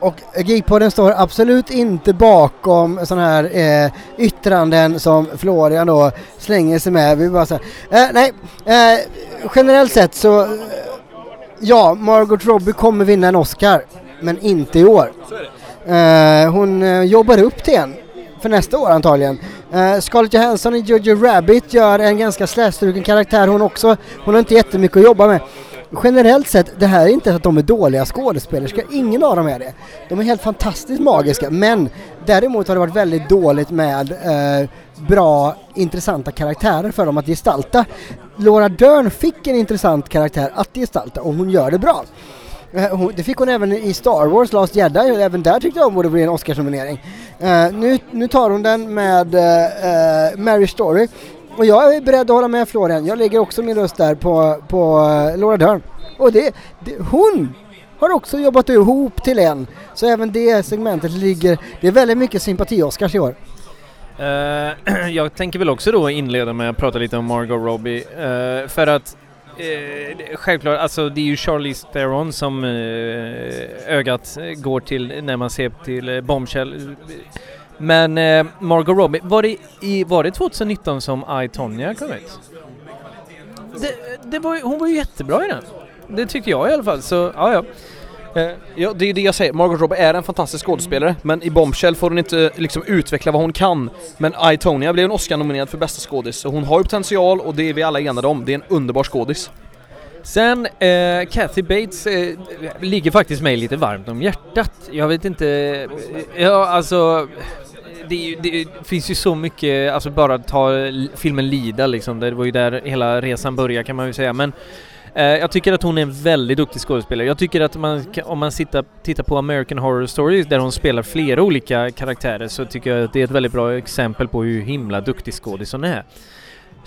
Och Geekpodden står absolut inte bakom sådana här eh, yttranden som Florian då slänger sig med. Vi bara säger, eh, nej, eh, generellt sett så, ja, Margot Robbie kommer vinna en Oscar, men inte i år. Eh, hon eh, jobbar upp till en för nästa år antagligen. Eh, Scarlett Johansson i Jojo Rabbit gör en ganska slätstruken karaktär hon också. Hon har inte jättemycket att jobba med. Generellt sett, det här är inte att de är dåliga skådespelerskor, ingen av dem är det. De är helt fantastiskt magiska, men däremot har det varit väldigt dåligt med bra, intressanta karaktärer för dem att gestalta. Laura Dern fick en intressant karaktär att gestalta och hon gör det bra. Eh, det fick hon även i Star Wars Last Jedi, och även där tyckte jag hon borde bli en Oscarsnominering. Eh, nu, nu tar hon den med uh, Mary Story. Och jag är beredd att hålla med Florian, jag lägger också min röst där på, på Laura Dern. Och det, det, hon har också jobbat ihop till en. Så även det segmentet ligger, det är väldigt mycket sympati-Oscars i år. Eh, jag tänker väl också då inleda med att prata lite om Margot Robbie. Uh, för att uh, självklart, alltså det är ju Charlize Theron som ögat går till när man ser till Bombshell. Men Margot Robbie, var det, i, var det 2019 som I, Tonya kom ut? Det, det var, hon var ju jättebra i den. Det tycker jag i alla fall, så ja ja. Eh, ja, det är det jag säger. Margot Robbie är en fantastisk skådespelare, men i Bombshell får hon inte eh, liksom utveckla vad hon kan. Men I, Tonya blev en Oscar-nominerad för bästa skådis, så hon har ju potential och det är vi alla enade om. Det är en underbar skådis. Sen, eh, Kathy Bates eh, ligger faktiskt mig lite varmt om hjärtat. Jag vet inte, eh, ja alltså det, ju- det finns ju så mycket, alltså bara ta filmen Lida liksom, det var ju där hela resan började kan man ju säga. Men Eh, jag tycker att hon är en väldigt duktig skådespelare. Jag tycker att man, om man sitter, tittar på American Horror Stories där hon spelar flera olika karaktärer så tycker jag att det är ett väldigt bra exempel på hur himla duktig skådis hon är.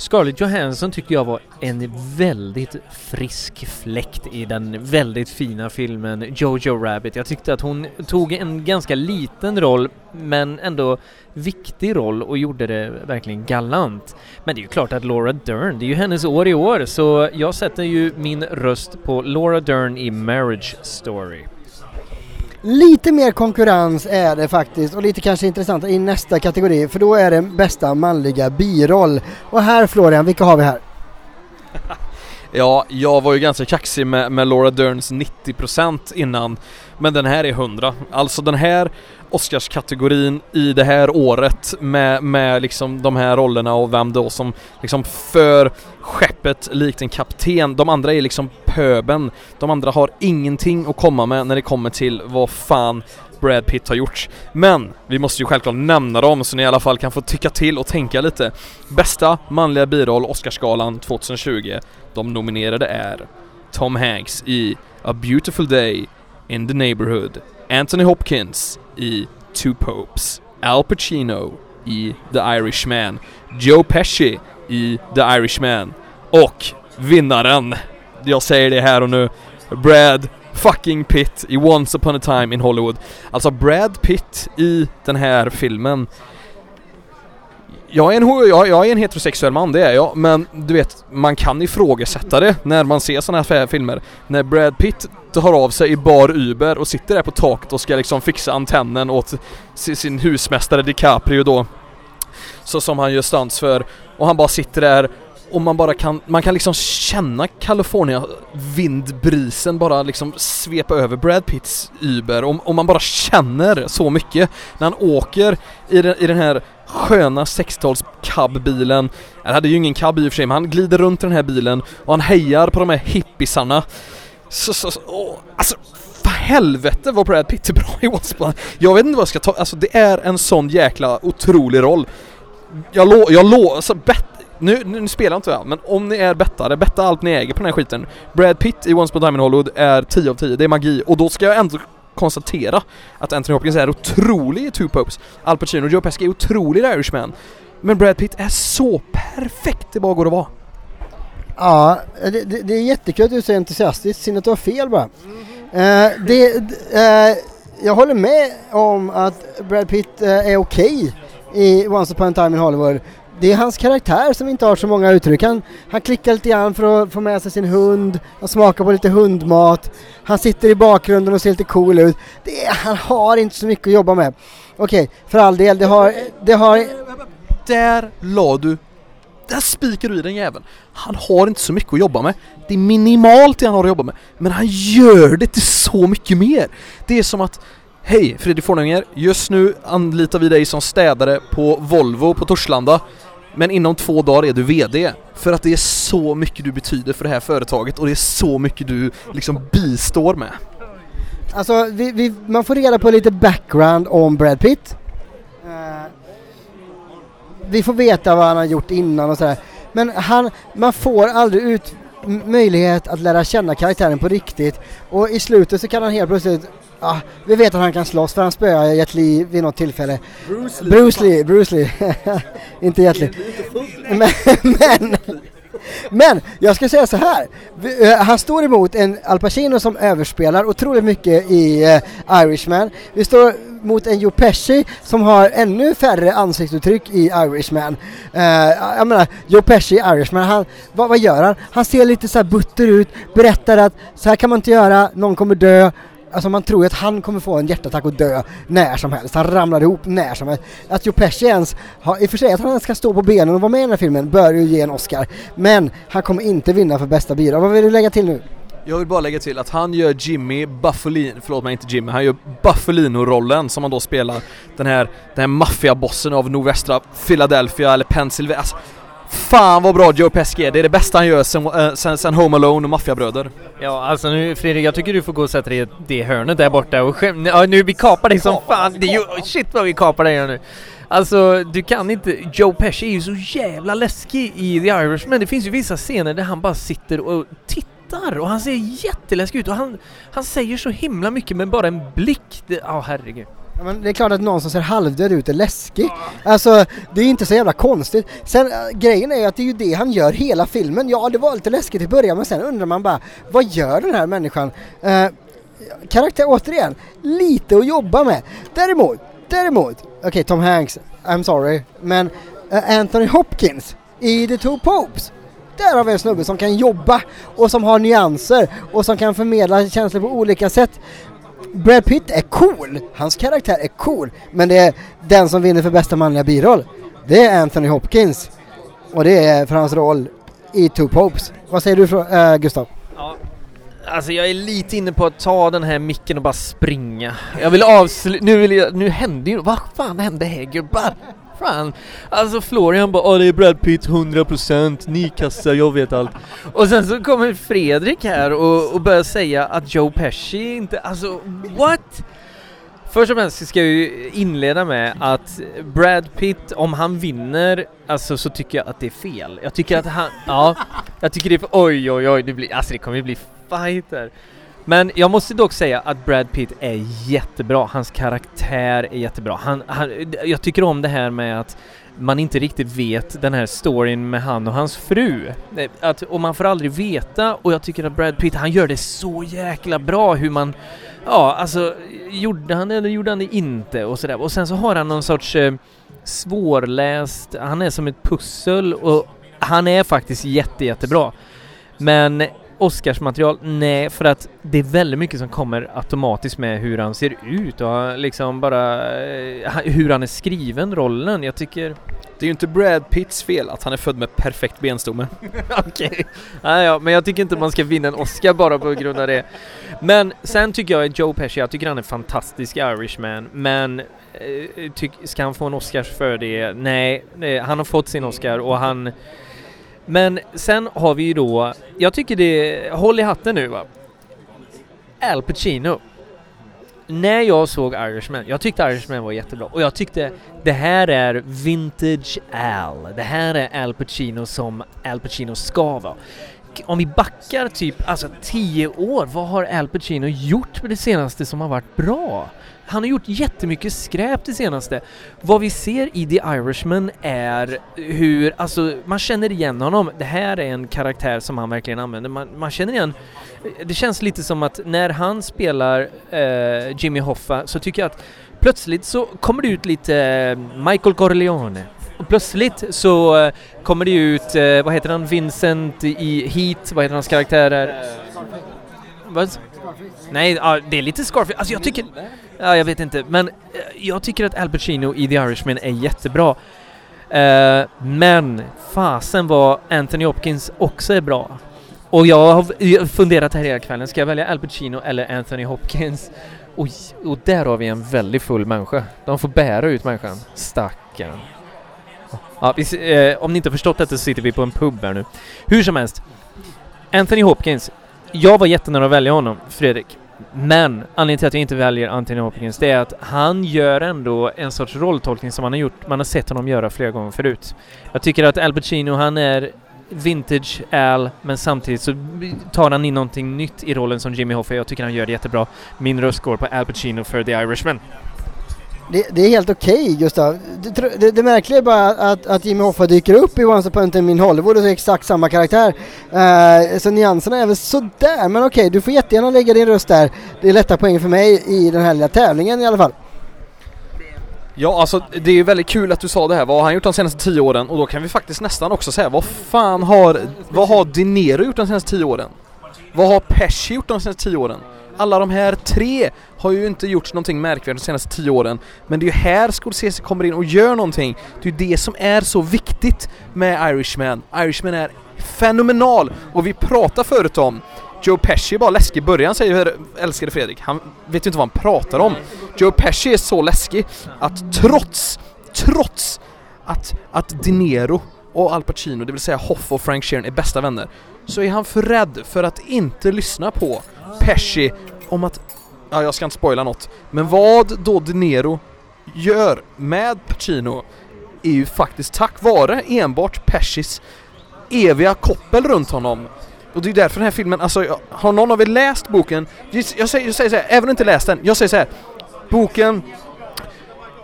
Scarlett Johansson tycker jag var en väldigt frisk fläkt i den väldigt fina filmen Jojo Rabbit. Jag tyckte att hon tog en ganska liten roll men ändå viktig roll och gjorde det verkligen galant. Men det är ju klart att Laura Dern, det är ju hennes år i år så jag sätter ju min röst på Laura Dern i Marriage Story. Lite mer konkurrens är det faktiskt och lite kanske intressant i nästa kategori för då är det bästa manliga biroll. Och här Florian, vilka har vi här? Ja, jag var ju ganska kaxig med, med Laura Derns 90% innan, men den här är 100. Alltså den här Oscarskategorin i det här året med, med liksom de här rollerna och vem då som liksom för skeppet likt en kapten. De andra är liksom pöben. De andra har ingenting att komma med när det kommer till vad fan Brad Pitt har gjort. Men vi måste ju självklart nämna dem så ni i alla fall kan få tycka till och tänka lite. Bästa manliga biroll Oscarsgalan 2020. De nominerade är Tom Hanks i A Beautiful Day, In the Neighborhood, Anthony Hopkins i Two Popes, Al Pacino i The Irishman, Joe Pesci i The Irishman och vinnaren, jag säger det här och nu, Brad fucking Pitt i Once upon a time in Hollywood. Alltså Brad Pitt i den här filmen jag är, en, jag, jag är en heterosexuell man, det är jag, men du vet, man kan ifrågasätta det när man ser såna här filmer. När Brad Pitt tar av sig i bar Uber och sitter där på taket och ska liksom fixa antennen åt sin husmästare DiCaprio då. Så som han gör stunts för. Och han bara sitter där och man bara kan, man kan liksom känna California vindbrisen bara liksom svepa över Brad Pitts Uber och, och man bara känner så mycket när han åker i den, i den här sköna 60-tals cab-bilen. Han hade ju ingen cab i och för sig men han glider runt i den här bilen och han hejar på de här hippisarna. Så, så, så åh, alltså för helvete vad Brad Pitt är bra i Once Upon Jag vet inte vad jag ska ta, alltså det är en sån jäkla otrolig roll. Jag lå, jag lå, alltså bet, nu, nu spelar inte jag, men om ni är bettare, betta allt ni äger på den här skiten. Brad Pitt i Once Upon a Time in Hollywood är 10 av 10, det är magi. Och då ska jag ändå konstatera att Anthony Hopkins är otrolig i Two Popes. Al Pacino och Joe Pesci är otrolig i The Irishman. Men Brad Pitt är så perfekt det bara går att vara. Ja, det, det, det är jättekul att du är så entusiastisk, synd att du har fel bara. Eh, det, eh, jag håller med om att Brad Pitt eh, är okej i Once upon a time in Hollywood. Det är hans karaktär som inte har så många uttryck. Han, han klickar lite grann för att få med sig sin hund, han smakar på lite hundmat, han sitter i bakgrunden och ser lite cool ut. Det är, han har inte så mycket att jobba med. Okej, för all del, det har, det har Där la du där spikar du i den jäveln. Han har inte så mycket att jobba med. Det är minimalt det han har att jobba med. Men han gör det till så mycket mer. Det är som att Hej Fredrik Fornänger, just nu anlitar vi dig som städare på Volvo på Torslanda. Men inom två dagar är du VD. För att det är så mycket du betyder för det här företaget och det är så mycket du liksom bistår med. Alltså, vi, vi, man får reda på lite background om Brad Pitt. Eh, vi får veta vad han har gjort innan och sådär. Men han, man får aldrig ut möjlighet att lära känna karaktären på riktigt. Och i slutet så kan han helt plötsligt Ah, vi vet att han kan slåss för han spöade Jet Li vid något tillfälle. Bruce Lee. Bruce Lee, Bruce Lee. Inte Jet Li. Men, men, men jag ska säga så här. Eh, Han står emot en Al Pacino som överspelar otroligt mycket i eh, Irishman. Vi står mot en Joe Pesci som har ännu färre ansiktsuttryck i Irishman. Uh, jag menar, Joe Pesci i Irishman, han, vad, vad gör han? Han ser lite så här butter ut, berättar att så här kan man inte göra, någon kommer dö. Alltså man tror ju att han kommer få en hjärtattack och dö när som helst. Han ramlar ihop när som helst. Att Joe Pesci ens, har, i och för sig att han ens ska stå på benen och vara med i den här filmen bör ju ge en Oscar. Men han kommer inte vinna för bästa biroll. Vad vill du lägga till nu? Jag vill bara lägga till att han gör Jimmy Buffalino, förlåt mig inte Jimmy, han gör Buffalino-rollen som han då spelar den här, den här maffiabossen av nordvästra Philadelphia eller Pennsylvania. Alltså, fan vad bra Joe Pesci är, det är det bästa han gör sen, äh, sen, sen Home Alone och Maffiabröder. Ja, alltså nu Fredrik, jag tycker du får gå och sätta dig i det hörnet där borta och skäm... Ja, nu vi kapar dig som fan! Det är ju... Oh, shit vad vi kapar dig här nu! Alltså, du kan inte... Joe Pesci är ju så jävla läskig i The Irishman. Det finns ju vissa scener där han bara sitter och tittar och han ser jätteläskig ut och han, han säger så himla mycket med bara en blick. Ja, oh, herregud. Ja, men det är klart att någon som ser halvdöd ut är läskig. Alltså, det är inte så jävla konstigt. Sen äh, grejen är ju att det är ju det han gör hela filmen. Ja, det var lite läskigt i början men sen undrar man bara, vad gör den här människan? Eh, karaktär, återigen, lite att jobba med. Däremot, däremot, okej okay, Tom Hanks, I'm sorry, men uh, Anthony Hopkins i The Two Popes där har vi en snubbe som kan jobba och som har nyanser och som kan förmedla känslor på olika sätt. Brad Pitt är cool, hans karaktär är cool, men det är den som vinner för bästa manliga biroll. Det är Anthony Hopkins. Och det är för hans roll i Two Popes. Vad säger du äh, Gustav? Ja, alltså jag är lite inne på att ta den här micken och bara springa. Jag vill avsluta, nu vill jag, nu händer ju, vad fan hände här gubbar? Fan. Alltså Florian bara, åh det är Brad Pitt 100%, ni kassar, jag vet allt. Och sen så kommer Fredrik här och, och börjar säga att Joe Pesci inte, alltså what? Först och främst ska jag ju inleda med att Brad Pitt, om han vinner, alltså så tycker jag att det är fel. Jag tycker att han, ja, jag tycker det är, oj oj oj, det blir, alltså det kommer ju bli fight där. Men jag måste dock säga att Brad Pitt är jättebra, hans karaktär är jättebra. Han, han, jag tycker om det här med att man inte riktigt vet den här storyn med han och hans fru. Eh, att, och man får aldrig veta och jag tycker att Brad Pitt, han gör det så jäkla bra hur man... Ja, alltså, gjorde han det eller gjorde han det inte och sådär. Och sen så har han någon sorts eh, svårläst, han är som ett pussel och han är faktiskt jätte, jättebra. Men Oscarsmaterial? Nej, för att det är väldigt mycket som kommer automatiskt med hur han ser ut och liksom bara eh, hur han är skriven, rollen. Jag tycker... Det är ju inte Brad Pitts fel att han är född med perfekt benstomme. Okej. Okay. Nej, ja, men jag tycker inte man ska vinna en Oscar bara på grund av det. Men sen tycker jag Joe Pesci, jag tycker han är fantastisk Irishman, men eh, tyck, ska han få en Oscar för det? Nej, nej, han har fått sin Oscar och han men sen har vi ju då, jag tycker det, håll i hatten nu va. Al Pacino. När jag såg Irishman, jag tyckte Irishman var jättebra och jag tyckte det här är vintage Al. Det här är Al Pacino som Al Pacino ska vara. Om vi backar typ, alltså tio år, vad har Al Pacino gjort med det senaste som har varit bra? Han har gjort jättemycket skräp det senaste. Vad vi ser i The Irishman är hur, alltså man känner igen honom. Det här är en karaktär som han verkligen använder. Man, man känner igen, det känns lite som att när han spelar eh, Jimmy Hoffa så tycker jag att plötsligt så kommer det ut lite eh, Michael Corleone. Och plötsligt så eh, kommer det ut, eh, vad heter han, Vincent i Heat, vad heter hans karaktär? Vad? Nej, ja, det är lite Scarface. Alltså jag tycker... Ja, jag vet inte, men eh, jag tycker att Al Pacino i The Irishman är jättebra. Uh, men fasen vad Anthony Hopkins också är bra. Och jag har funderat här hela kvällen, ska jag välja Al Pacino eller Anthony Hopkins? Och, och där har vi en väldigt full människa. De får bära ut människan. Stackarn. Ja, vi, eh, om ni inte har förstått detta så sitter vi på en pub här nu. Hur som helst. Anthony Hopkins. Jag var jättenära att välja honom, Fredrik. Men anledningen till att jag inte väljer Anthony Hopkins det är att han gör ändå en sorts rolltolkning som man har gjort, man har sett honom göra flera gånger förut. Jag tycker att Al Pacino, han är vintage Al, men samtidigt så tar han in någonting nytt i rollen som Jimmy Hoffa. Jag tycker han gör det jättebra. Min röst går på Al Pacino för The Irishman. Det, det, är helt okej okay, Gustav. Det, det, det, märkliga är bara att, att Jimmy Hoffa dyker upp i Once upon a time in Hollywood och är exakt samma karaktär. Uh, så nyanserna är väl sådär, men okej, okay, du får jättegärna lägga din röst där. Det är lätta poäng för mig i den här lilla tävlingen i alla fall. Ja, alltså det är väldigt kul att du sa det här. Vad har han gjort de senaste tio åren? Och då kan vi faktiskt nästan också säga, vad fan har, vad har Dinero gjort de senaste tio åren? Vad har Pesci gjort de senaste tio åren? Alla de här tre har ju inte gjort någonting märkvärdigt de senaste tio åren. Men det är ju här Scorsese kommer in och gör någonting. Det är ju det som är så viktigt med Irishman. Irishman är fenomenal och vi pratade förut om Joe Pesci är bara läskig i början säger älskade Fredrik. Han vet ju inte vad han pratar om. Joe Pesci är så läskig att trots, trots att, att De Niro och Al Pacino, det vill säga Hoff och Frank Sheeran är bästa vänner, så är han för rädd för att inte lyssna på Pesci om att, ja jag ska inte spoila något, men vad då De Niro gör med Pacino är ju faktiskt tack vare enbart Pescis eviga koppel runt honom. Och det är därför den här filmen, alltså har någon av er läst boken? Jag säger, jag säger så här, även om inte läst den, jag säger så här. Boken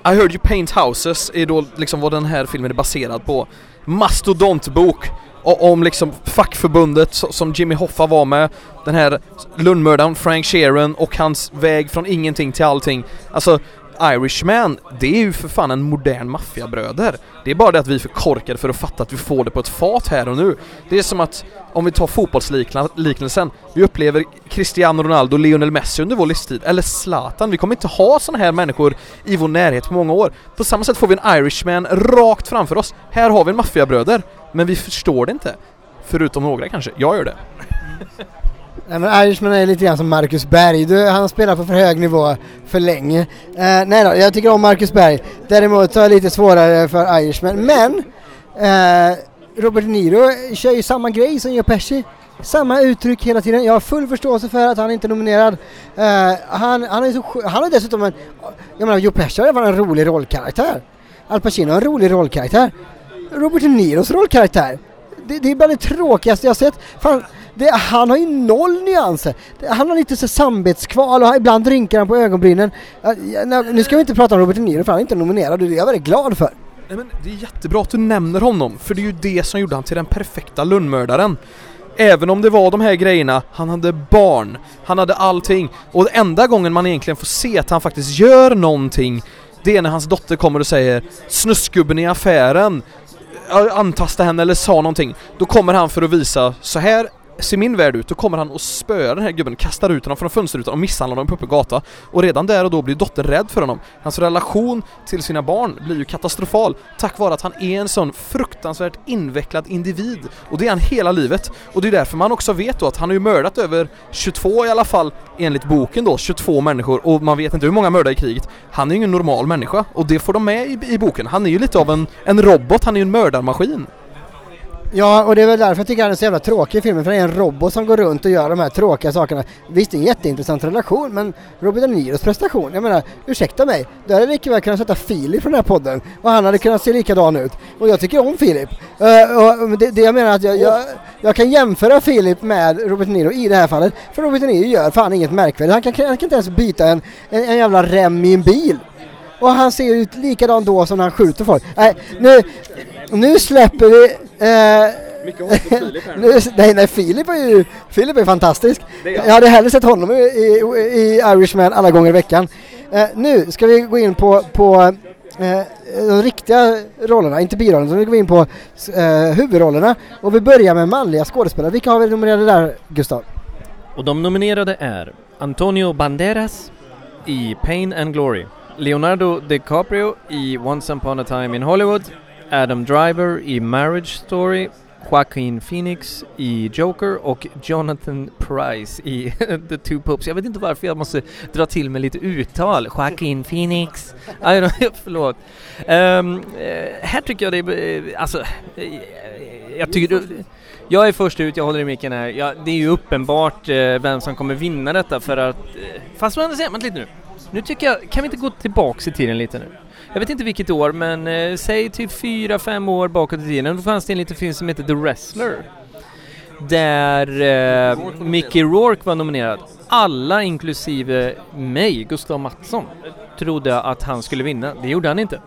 I heard you paint houses är då liksom vad den här filmen är baserad på. Mastodontbok om liksom fackförbundet som Jimmy Hoffa var med, den här Lundmördaren Frank Sheeran och hans väg från ingenting till allting. Alltså Irishman, det är ju för fan en modern maffiabröder. Det är bara det att vi är för korkade för att fatta att vi får det på ett fat här och nu. Det är som att, om vi tar fotbollsliknelsen, vi upplever Cristiano Ronaldo, Lionel Messi under vår livstid, eller Zlatan. Vi kommer inte ha sådana här människor i vår närhet på många år. På samma sätt får vi en Irishman rakt framför oss. Här har vi en maffiabröder, men vi förstår det inte. Förutom några kanske. Jag gör det. Nej men Irishman är lite grann som Marcus Berg. Du, han spelar på för hög nivå för länge. Uh, nej då, jag tycker om Marcus Berg. Däremot så är det lite svårare för Irishman. Men uh, Robert De Niro kör ju samma grej som Joe Pesci. Samma uttryck hela tiden. Jag har full förståelse för att han inte är nominerad. Uh, han, han, är så, han har dessutom en... Jag menar, Joe Pesci har en rolig rollkaraktär. Al Pacino har en rolig rollkaraktär. Robert De Niros rollkaraktär. Det, det är bara det tråkigaste jag sett. Fan, det, han har ju noll nyanser. Han har lite så samvetskval och ibland rynkar han på ögonbrynen. Nu ska vi inte prata om Robert De Niro för han är inte nominerad och det är jag väldigt glad för. Nej, men det är jättebra att du nämner honom, för det är ju det som gjorde han till den perfekta Lundmördaren. Även om det var de här grejerna, han hade barn, han hade allting. Och den enda gången man egentligen får se att han faktiskt gör någonting, det är när hans dotter kommer och säger Snuskgubben i affären antasta henne eller sa någonting. Då kommer han för att visa, så här ser min värld ut, då kommer han och spöar den här gubben, kastar ut honom från fönsterrutan och misshandlar honom på öppen gata. Och redan där och då blir dottern rädd för honom. Hans relation till sina barn blir ju katastrofal tack vare att han är en sån fruktansvärt invecklad individ. Och det är han hela livet. Och det är därför man också vet då att han har ju mördat över 22 i alla fall, enligt boken då, 22 människor och man vet inte hur många mördar i kriget. Han är ju ingen normal människa och det får de med i, i boken. Han är ju lite av en, en robot, han är ju en mördarmaskin. Ja, och det är väl därför jag tycker han är så jävla tråkig i filmen, för det är en robot som går runt och gör de här tråkiga sakerna. Visst, det är en jätteintressant relation, men Robert De Niros prestation, jag menar, ursäkta mig, då hade lika väl kunnat sätta Filip från den här podden och han hade kunnat se likadan ut. Och jag tycker om Filip. Uh, och det, det, jag menar att jag, jag, jag, kan jämföra Filip med Robert De Niro i det här fallet, för Robert De Niro gör fan inget märkvärdigt. Han kan, han kan inte ens byta en, en, en jävla rem i en bil. Och han ser ut likadan då som när han skjuter folk. Nej, nu, nu släpper vi... Eh, Mycket Filip här nu. Nej, nej, Filip är ju Filip är fantastisk. Är jag hade hellre sett honom i, i, i Irishman alla gånger i veckan. Eh, nu ska vi gå in på, på eh, de riktiga rollerna, inte birollerna, utan vi går in på eh, huvudrollerna. Och vi börjar med manliga skådespelare. Vilka har vi nominerade där, Gustav? Och de nominerade är Antonio Banderas i Pain and Glory, Leonardo DiCaprio i Once upon a time in Hollywood, Adam Driver i Marriage Story, Joaquin Phoenix i Joker och Jonathan Price i The Two Popes. Jag vet inte varför jag måste dra till med lite uttal. Joaquin Phoenix. Aj, förlåt. Um, här tycker jag det är, eh, alltså, eh, jag tycker jag är först ut, jag håller i micken här. Ja, det är ju uppenbart eh, vem som kommer vinna detta för att... Eh, fast vänta lite nu. Nu tycker jag, kan vi inte gå tillbaks i tiden lite nu? Jag vet inte vilket år, men eh, säg typ fyra, fem år bakåt i tiden, då fanns det en liten film som hette The Wrestler. Där eh, Mickey Rourke var nominerad. Alla inklusive mig, Gustav Mattsson, trodde att han skulle vinna. Det gjorde han inte.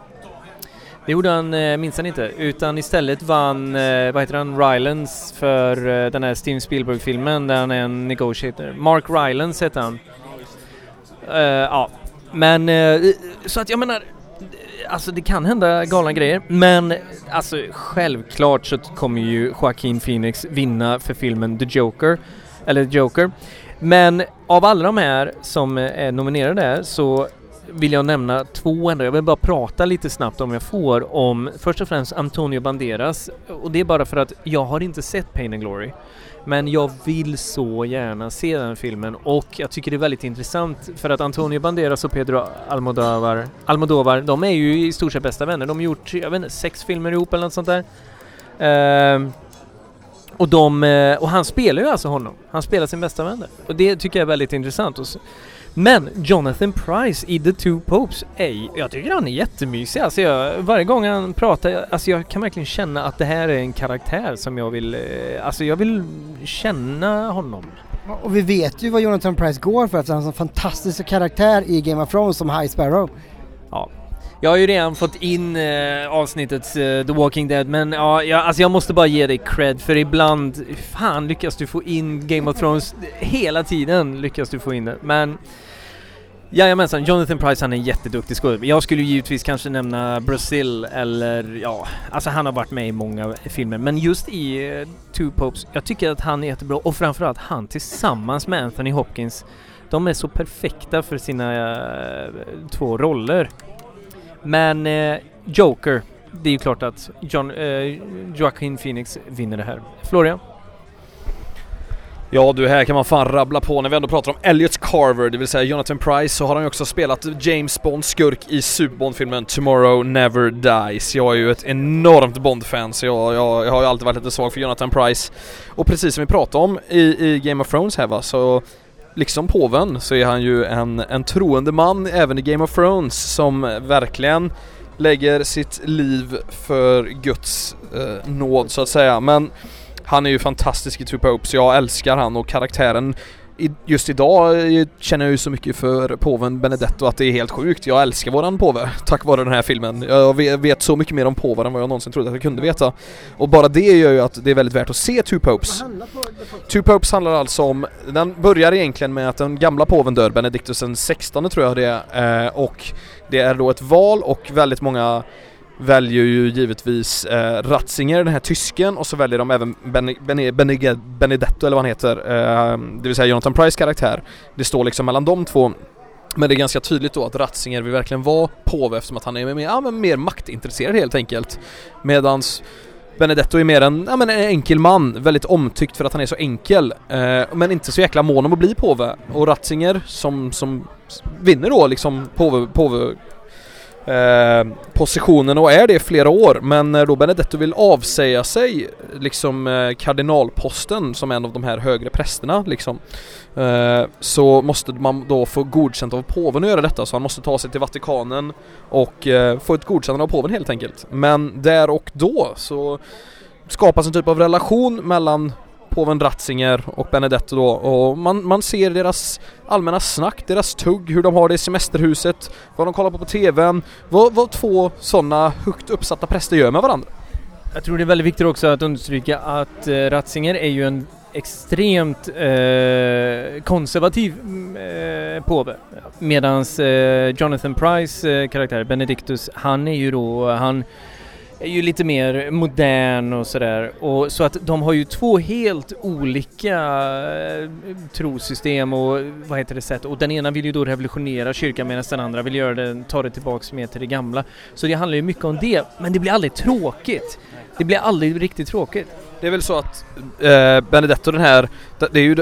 Det gjorde han eh, minst han inte, utan istället vann, eh, vad heter han, Rylands för eh, den här Steven Spielberg-filmen där han är en negotiator. Mark Rylands heter han. Eh, ja, men eh, så att jag menar, alltså det kan hända galna grejer, men alltså självklart så kommer ju Joaquin Phoenix vinna för filmen The Joker, eller Joker. Men av alla de här som är nominerade så vill jag nämna två ändå. Jag vill bara prata lite snabbt om jag får om först och främst Antonio Banderas och det är bara för att jag har inte sett Pain and Glory. Men jag vill så gärna se den filmen och jag tycker det är väldigt intressant för att Antonio Banderas och Pedro Almodovar, Almodovar de är ju i stort sett bästa vänner. De har gjort, jag vet inte, sex filmer ihop eller något sånt där. Uh, och, de, eh, och han spelar ju alltså honom. Han spelar sin bästa vän där. Och det tycker jag är väldigt intressant. Men Jonathan Price i The Two Popes, ej, jag tycker han är jättemysig. Alltså jag, varje gång han pratar, alltså jag kan verkligen känna att det här är en karaktär som jag vill, eh, alltså jag vill känna honom. Och vi vet ju vad Jonathan Price går för, att han har en fantastisk karaktär i Game of Thrones som High Sparrow. Ja, jag har ju redan fått in eh, avsnittet eh, The Walking Dead men ja, jag, alltså jag måste bara ge dig cred för ibland, fan lyckas du få in Game of Thrones hela tiden lyckas du få in det. Men Jajamensan, Jonathan Price han är en jätteduktig skådespelare. Jag skulle givetvis kanske nämna Brazil eller ja, alltså han har varit med i många filmer. Men just i uh, Two Popes, jag tycker att han är jättebra och framförallt han tillsammans med Anthony Hopkins. De är så perfekta för sina uh, två roller. Men eh, Joker, det är ju klart att John, eh, Joaquin Phoenix vinner det här. Florian? Ja du, här kan man fan rabbla på. När vi ändå pratar om Elliot Carver, det vill säga Jonathan Price, så har han ju också spelat James Bond skurk i Super Bond-filmen Tomorrow Never Dies. Jag är ju ett enormt Bond-fan så jag, jag, jag, har ju alltid varit lite svag för Jonathan Price. Och precis som vi pratade om i, i Game of Thrones här va, så liksom påven så är han ju en, en troende man även i Game of Thrones som verkligen lägger sitt liv för Guds eh, nåd så att säga. Men han är ju fantastisk i Two Popes, jag älskar han och karaktären just idag eh, känner jag ju så mycket för påven Benedetto att det är helt sjukt. Jag älskar våran påve tack vare den här filmen. Jag vet så mycket mer om påven än vad jag någonsin trodde att jag kunde veta. Och bara det gör ju att det är väldigt värt att se Two Popes. Two Popes handlar alltså om, den börjar egentligen med att den gamla påven dör, Benedictus den 16 tror jag det är, eh, och det är då ett val och väldigt många väljer ju givetvis eh, Ratzinger, den här tysken, och så väljer de även ben, ben, ben, Benedetto eller vad han heter, eh, det vill säga Jonathan Price karaktär. Det står liksom mellan de två men det är ganska tydligt då att Ratzinger vill verkligen vara påve eftersom att han är mer, ja, men mer maktintresserad helt enkelt. Medans Benedetto är mer en, ja, men en enkel man, väldigt omtyckt för att han är så enkel. Eh, men inte så jäkla mån om att bli påve. Och Ratzinger som, som vinner då liksom påve, påve Eh, positionen och är det i flera år men när då Benedetto vill avsäga sig liksom eh, kardinalposten som en av de här högre prästerna liksom eh, så måste man då få godkänt av påven att göra detta så han måste ta sig till Vatikanen och eh, få ett godkännande av påven helt enkelt. Men där och då så skapas en typ av relation mellan påven Ratzinger och Benedetto då och man, man ser deras allmänna snack, deras tugg, hur de har det i semesterhuset, vad de kollar på på TVn, vad, vad två sådana högt uppsatta präster gör med varandra. Jag tror det är väldigt viktigt också att understryka att eh, Ratzinger är ju en extremt eh, konservativ mm, eh, påve. Medans eh, Jonathan Price eh, karaktär, Benedictus, han är ju då, han är ju lite mer modern och sådär. Och så att de har ju två helt olika eh, trosystem och vad heter det sätt och den ena vill ju då revolutionera kyrkan medan den andra vill göra det, ta det tillbaks mer till det gamla. Så det handlar ju mycket om det, men det blir aldrig tråkigt. Det blir aldrig riktigt tråkigt. Det är väl så att eh, Benedetto den här, det är ju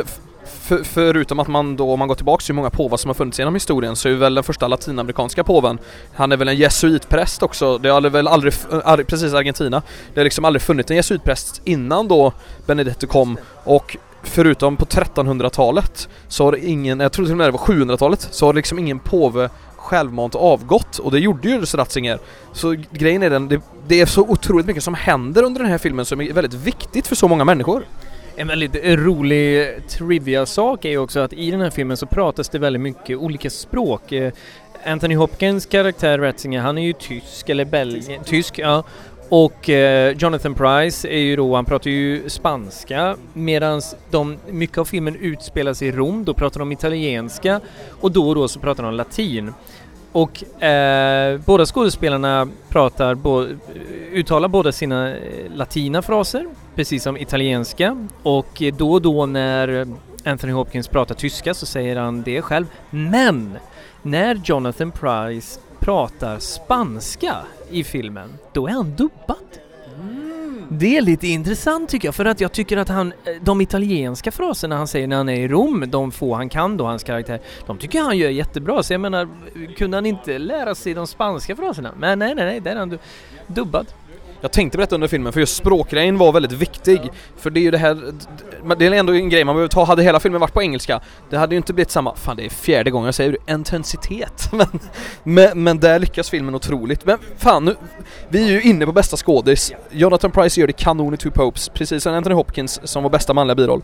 för, förutom att man då, om man går tillbaka till hur många påvar som har funnits genom historien så är väl den första latinamerikanska påven Han är väl en jesuitpräst också, det har väl aldrig, eh, precis Argentina Det har liksom aldrig funnits en jesuitpräst innan då Benedetto kom och förutom på 1300-talet så har ingen, jag tror till och med det var 700-talet, så har liksom ingen påve självmant avgått och det gjorde ju Ratzinger. Så grejen är den, det, det är så otroligt mycket som händer under den här filmen som är väldigt viktigt för så många människor. En väldigt rolig trivia-sak är ju också att i den här filmen så pratas det väldigt mycket olika språk. Eh, Anthony Hopkins karaktär Ratzinger, han är ju tysk eller belgisk, tysk ja. Och eh, Jonathan Price är ju då, han pratar ju spanska medan de, mycket av filmen utspelas i Rom, då pratar de italienska och då och då så pratar de latin. Och eh, båda skådespelarna pratar, bo, uttalar båda sina eh, latina fraser, precis som italienska. Och då och då när Anthony Hopkins pratar tyska så säger han det själv. Men när Jonathan Price pratar spanska i filmen, då är han dubbad. Det är lite intressant tycker jag, för att jag tycker att han, eh, de italienska fraserna han säger när han är i Rom, de få han kan då, hans karaktär, de tycker han gör jättebra. Så jag menar, kunde han inte lära sig de spanska fraserna? Men nej, nej, nej, där är han dubbad. Jag tänkte på detta under filmen för just språkgrejen var väldigt viktig. För det är ju det här, det är ändå en grej man behöver ta, hade hela filmen varit på engelska, det hade ju inte blivit samma, fan det är fjärde gången jag säger det, intensitet. Men, men, men där lyckas filmen otroligt. Men fan nu, vi är ju inne på bästa skådis. Jonathan Price gör det kanon i Two Popes, precis som Anthony Hopkins som var bästa manliga biroll.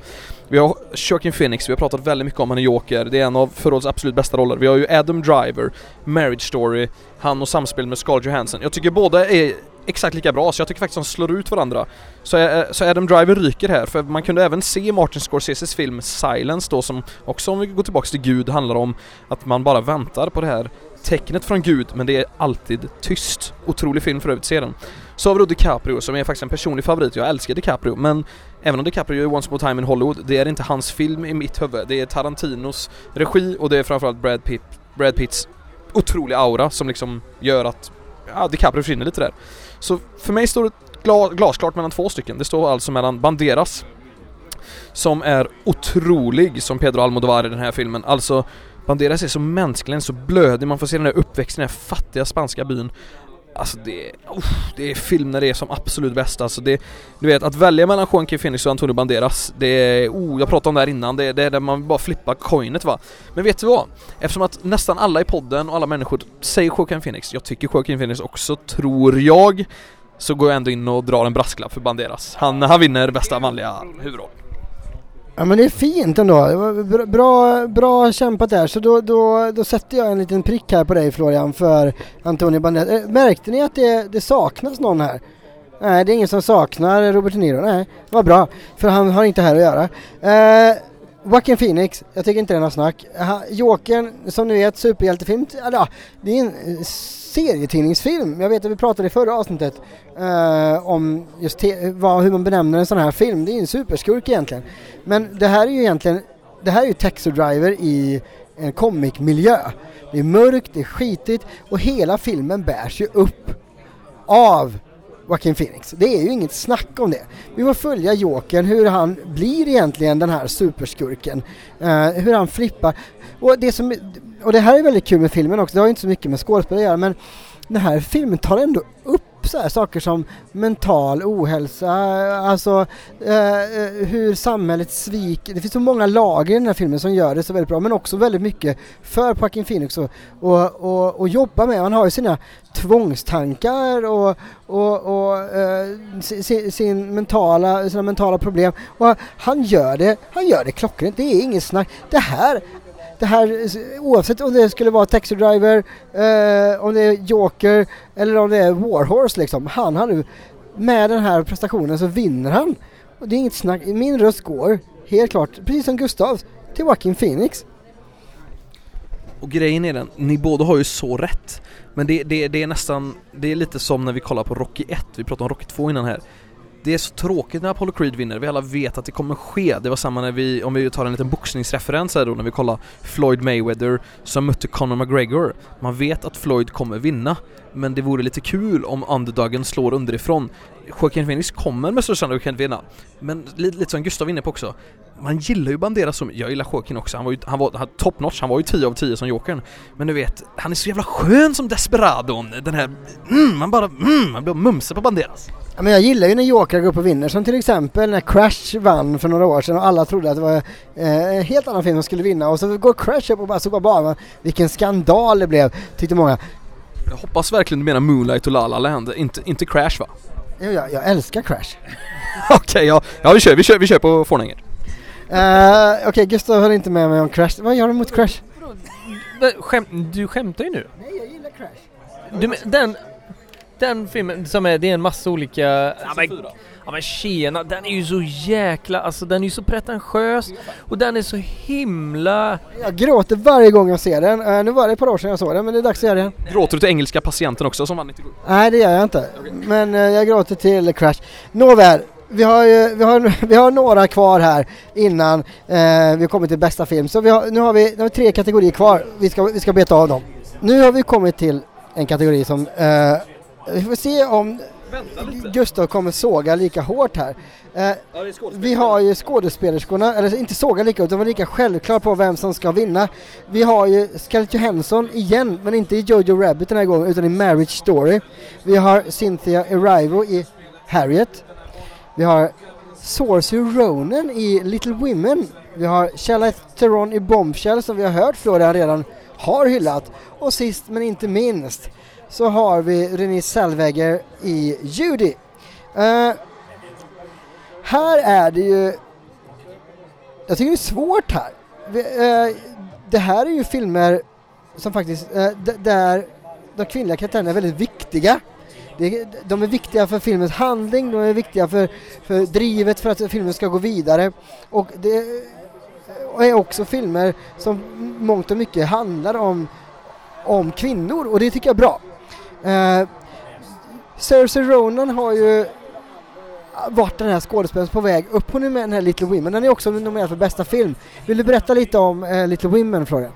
Vi har Joaquin Phoenix, vi har pratat väldigt mycket om han i Joker, det är en av förra årets absolut bästa roller. Vi har ju Adam Driver, Marriage Story, han och samspel med Scarlett Johansson. Jag tycker båda är exakt lika bra, så jag tycker faktiskt de slår ut varandra. Så, äh, så Adam Driver ryker här, för man kunde även se Martin Scorseses film Silence då som också om vi går tillbaks till Gud handlar om att man bara väntar på det här tecknet från Gud men det är alltid tyst. Otrolig film för övrigt, se den. Så har vi då DiCaprio som är faktiskt en personlig favorit, jag älskar DiCaprio men även om DiCaprio är Once More Time in Hollywood, det är inte hans film i mitt huvud. Det är Tarantinos regi och det är framförallt Brad, Pitt, Brad Pitts otroliga aura som liksom gör att ja, DiCaprio försvinner lite där. Så för mig står det gla glasklart mellan två stycken. Det står alltså mellan Banderas som är otrolig som Pedro Almodovar i den här filmen. Alltså Banderas är så mänsklig, så blödig, man får se den här uppväxten i den här fattiga spanska byn. Alltså det, uff, det är film när det är som absolut bäst. Alltså det, Du vet att välja mellan Joaquin Phoenix och Antonio Banderas Det är, oh jag pratade om det här innan, det, det är där man bara flippar coinet va. Men vet du vad? Eftersom att nästan alla i podden och alla människor säger Joaquin Phoenix Jag tycker Joaquin Phoenix också, tror jag Så går jag ändå in och drar en brasklapp för Banderas. Han, han vinner bästa manliga huvudroll. Ja men det är fint ändå. Det var bra- bra, kämpat där. Så då, då, då sätter jag en liten prick här på dig Florian för Antonio Banderas. Eh, märkte ni att det, det saknas någon här? Nej, det är ingen som saknar Robert De Niro. Nej, vad bra. För han har inte här att göra. Eh, Joaquin Phoenix, jag tycker inte det är något snack. Jokern, som ni vet, superhjältefilm. Eller ja, det är en eh, serietidningsfilm. Jag vet att vi pratade i förra avsnittet eh, om just te- vad, hur man benämner en sån här film. Det är en superskurk egentligen. Men det här är ju egentligen, det här är ju Taxi Driver i en comicmiljö. Det är mörkt, det är skitigt och hela filmen bärs ju upp av Joaquin Phoenix. Det är ju inget snack om det. Vi får följa Jokern, hur han blir egentligen den här superskurken. Eh, hur han flippar. Och det, som, och det här är väldigt kul med filmen också, det har ju inte så mycket med skådespel att göra men den här filmen tar ändå upp så här saker som mental ohälsa, alltså eh, eh, hur samhället sviker. Det finns så många lager i den här filmen som gör det så väldigt bra men också väldigt mycket för Joaquin Phoenix och, och, och, och jobba med. Han har ju sina tvångstankar och, och, och eh, sin, sin mentala, sina mentala problem och han gör det, han gör det klockrent. Det är inget snack. Det här det här, oavsett om det skulle vara Taxi Driver, eh, om det är Joker eller om det är Warhorse liksom. Han har nu, med den här prestationen så vinner han. Och det är inget snack. Min röst går, helt klart, precis som Gustavs, till Joaquin Phoenix. Och grejen är den, ni båda har ju så rätt. Men det, det, det är nästan, det är lite som när vi kollar på Rocky 1, vi pratade om Rocky 2 innan här. Det är så tråkigt när Apollo Creed vinner, vi alla vet att det kommer ske. Det var samma när vi, om vi tar en liten boxningsreferens här då, när vi kollar Floyd Mayweather som mötte Conor McGregor. Man vet att Floyd kommer vinna, men det vore lite kul om underdogen slår underifrån. Joaquin Phoenix kommer med största sannolikhet vinna. Men lite, lite som Gustav var inne på också, man gillar ju Banderas som, jag gillar Joaquin också, han var ju, han var han, top notch, han var ju 10 av 10 som Jokern. Men du vet, han är så jävla skön som Desperadon, den här, mm, man bara, mm, man blir mumsig på Banderas. Ja, men jag gillar ju när Joker går upp och vinner, som till exempel när Crash vann för några år sedan och alla trodde att det var eh, en helt annan film som skulle vinna och så går Crash upp och bara sopar banan. Vilken skandal det blev, tyckte många. Jag hoppas verkligen du menar Moonlight och La La Land, inte, inte Crash va? Ja, Jag, jag älskar Crash. Okej, ja, ja vi kör, vi kör, vi kör på Fornänger. Uh, Okej, Gustav höll inte med mig om Crash. Vad gör du mot Crash? Skäm, du skämtar ju nu. Nej, jag gillar Crash. Du, men, den, den filmen som är, det är en massa olika... Ja men, ja men tjena, den är ju så jäkla, alltså den är ju så pretentiös och den är så himla... Jag gråter varje gång jag ser den. Eh, nu var det ett par år sedan jag såg den, men det är dags att göra det igen. Gråter du till engelska patienten också som vann 97? Nej, det gör jag inte. Men eh, jag gråter till Crash. Nåväl, vi har, vi, har, vi har några kvar här innan eh, vi kommer till bästa film. Så har, nu, har vi, nu har vi tre kategorier kvar. Vi ska, vi ska beta av dem. Nu har vi kommit till en kategori som eh, vi får se om Gustav kommer såga lika hårt här. Eh, vi har ju skådespelerskorna, eller inte såga lika utan var lika självklar på vem som ska vinna. Vi har ju Scarlett Johansson igen, men inte i Jojo Rabbit den här gången utan i Marriage Story. Vi har Cynthia Erivo i Harriet. Vi har Sorcery Ronan i Little Women. Vi har Charlize Theron i Bombshell som vi har hört Florian redan har hyllat. Och sist men inte minst så har vi Renée Zellweger i Judy. Uh, här är det ju... Jag tycker det är svårt här. Vi, uh, det här är ju filmer som faktiskt, uh, där de kvinnliga karaktärerna är väldigt viktiga de är viktiga för filmens handling, de är viktiga för, för drivet för att filmen ska gå vidare. Och det är också filmer som mångt och mycket handlar om, om kvinnor och det tycker jag är bra. Eh, Cersei Ronan har ju varit den här skådespelaren på väg upp. Hon är med i den här Little Women. Den är också nominerad för bästa film. Vill du berätta lite om eh, Little Women, Florian?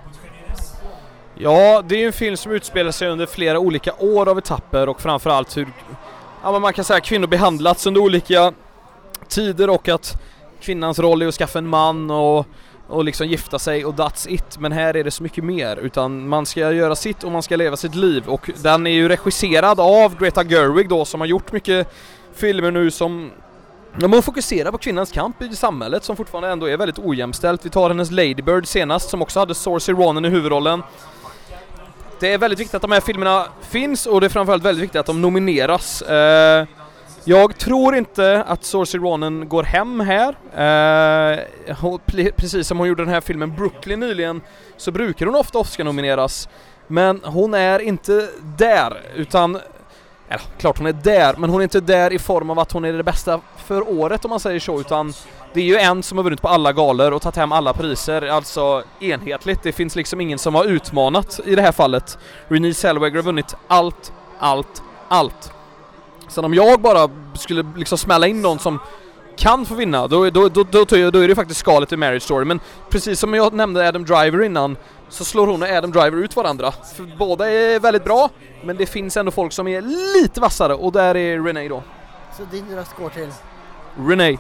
Ja, det är ju en film som utspelar sig under flera olika år av etapper och framförallt hur ja, man kan säga kvinnor behandlats under olika tider och att kvinnans roll är att skaffa en man och och liksom gifta sig och that's it. Men här är det så mycket mer utan man ska göra sitt och man ska leva sitt liv och den är ju regisserad av Greta Gerwig då som har gjort mycket filmer nu som Ja, man fokuserar på kvinnans kamp i samhället som fortfarande ändå är väldigt ojämställt. Vi tar hennes Ladybird senast som också hade Saoirse Ronan i huvudrollen. Det är väldigt viktigt att de här filmerna finns och det är framförallt väldigt viktigt att de nomineras. Eh, jag tror inte att Saoirse Ronan går hem här. Eh, precis som hon gjorde den här filmen Brooklyn nyligen så brukar hon ofta Oscar-nomineras. Men hon är inte där, utan eller klart hon är där, men hon är inte där i form av att hon är det bästa för året om man säger så, utan det är ju en som har vunnit på alla galor och tagit hem alla priser, alltså enhetligt. Det finns liksom ingen som har utmanat i det här fallet. Renée Zellweger har vunnit allt, allt, allt. Sen om jag bara skulle liksom smälla in någon som kan få vinna, då, då, då, då, då är det faktiskt skalet i Marriage Story. Men precis som jag nämnde Adam Driver innan, så slår hon och Adam Driver ut varandra. För båda är väldigt bra, men det finns ändå folk som är lite vassare och där är Renee då. Så din röst går till? Renee.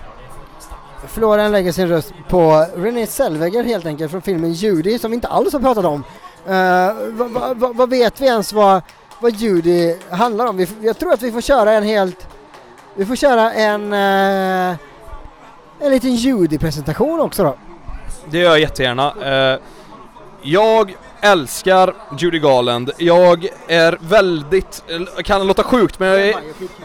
Florian lägger sin röst på Renée Zellweger helt enkelt från filmen Judy som vi inte alls har pratat om. Eh, uh, vad va, va, va vet vi ens vad vad Judy handlar om. Vi, jag tror att vi får köra en helt... Vi får köra en... Uh, en liten Judy-presentation också då. Det gör jag jättegärna. Uh, jag älskar Judy Garland. Jag är väldigt, kan låta sjukt men jag är...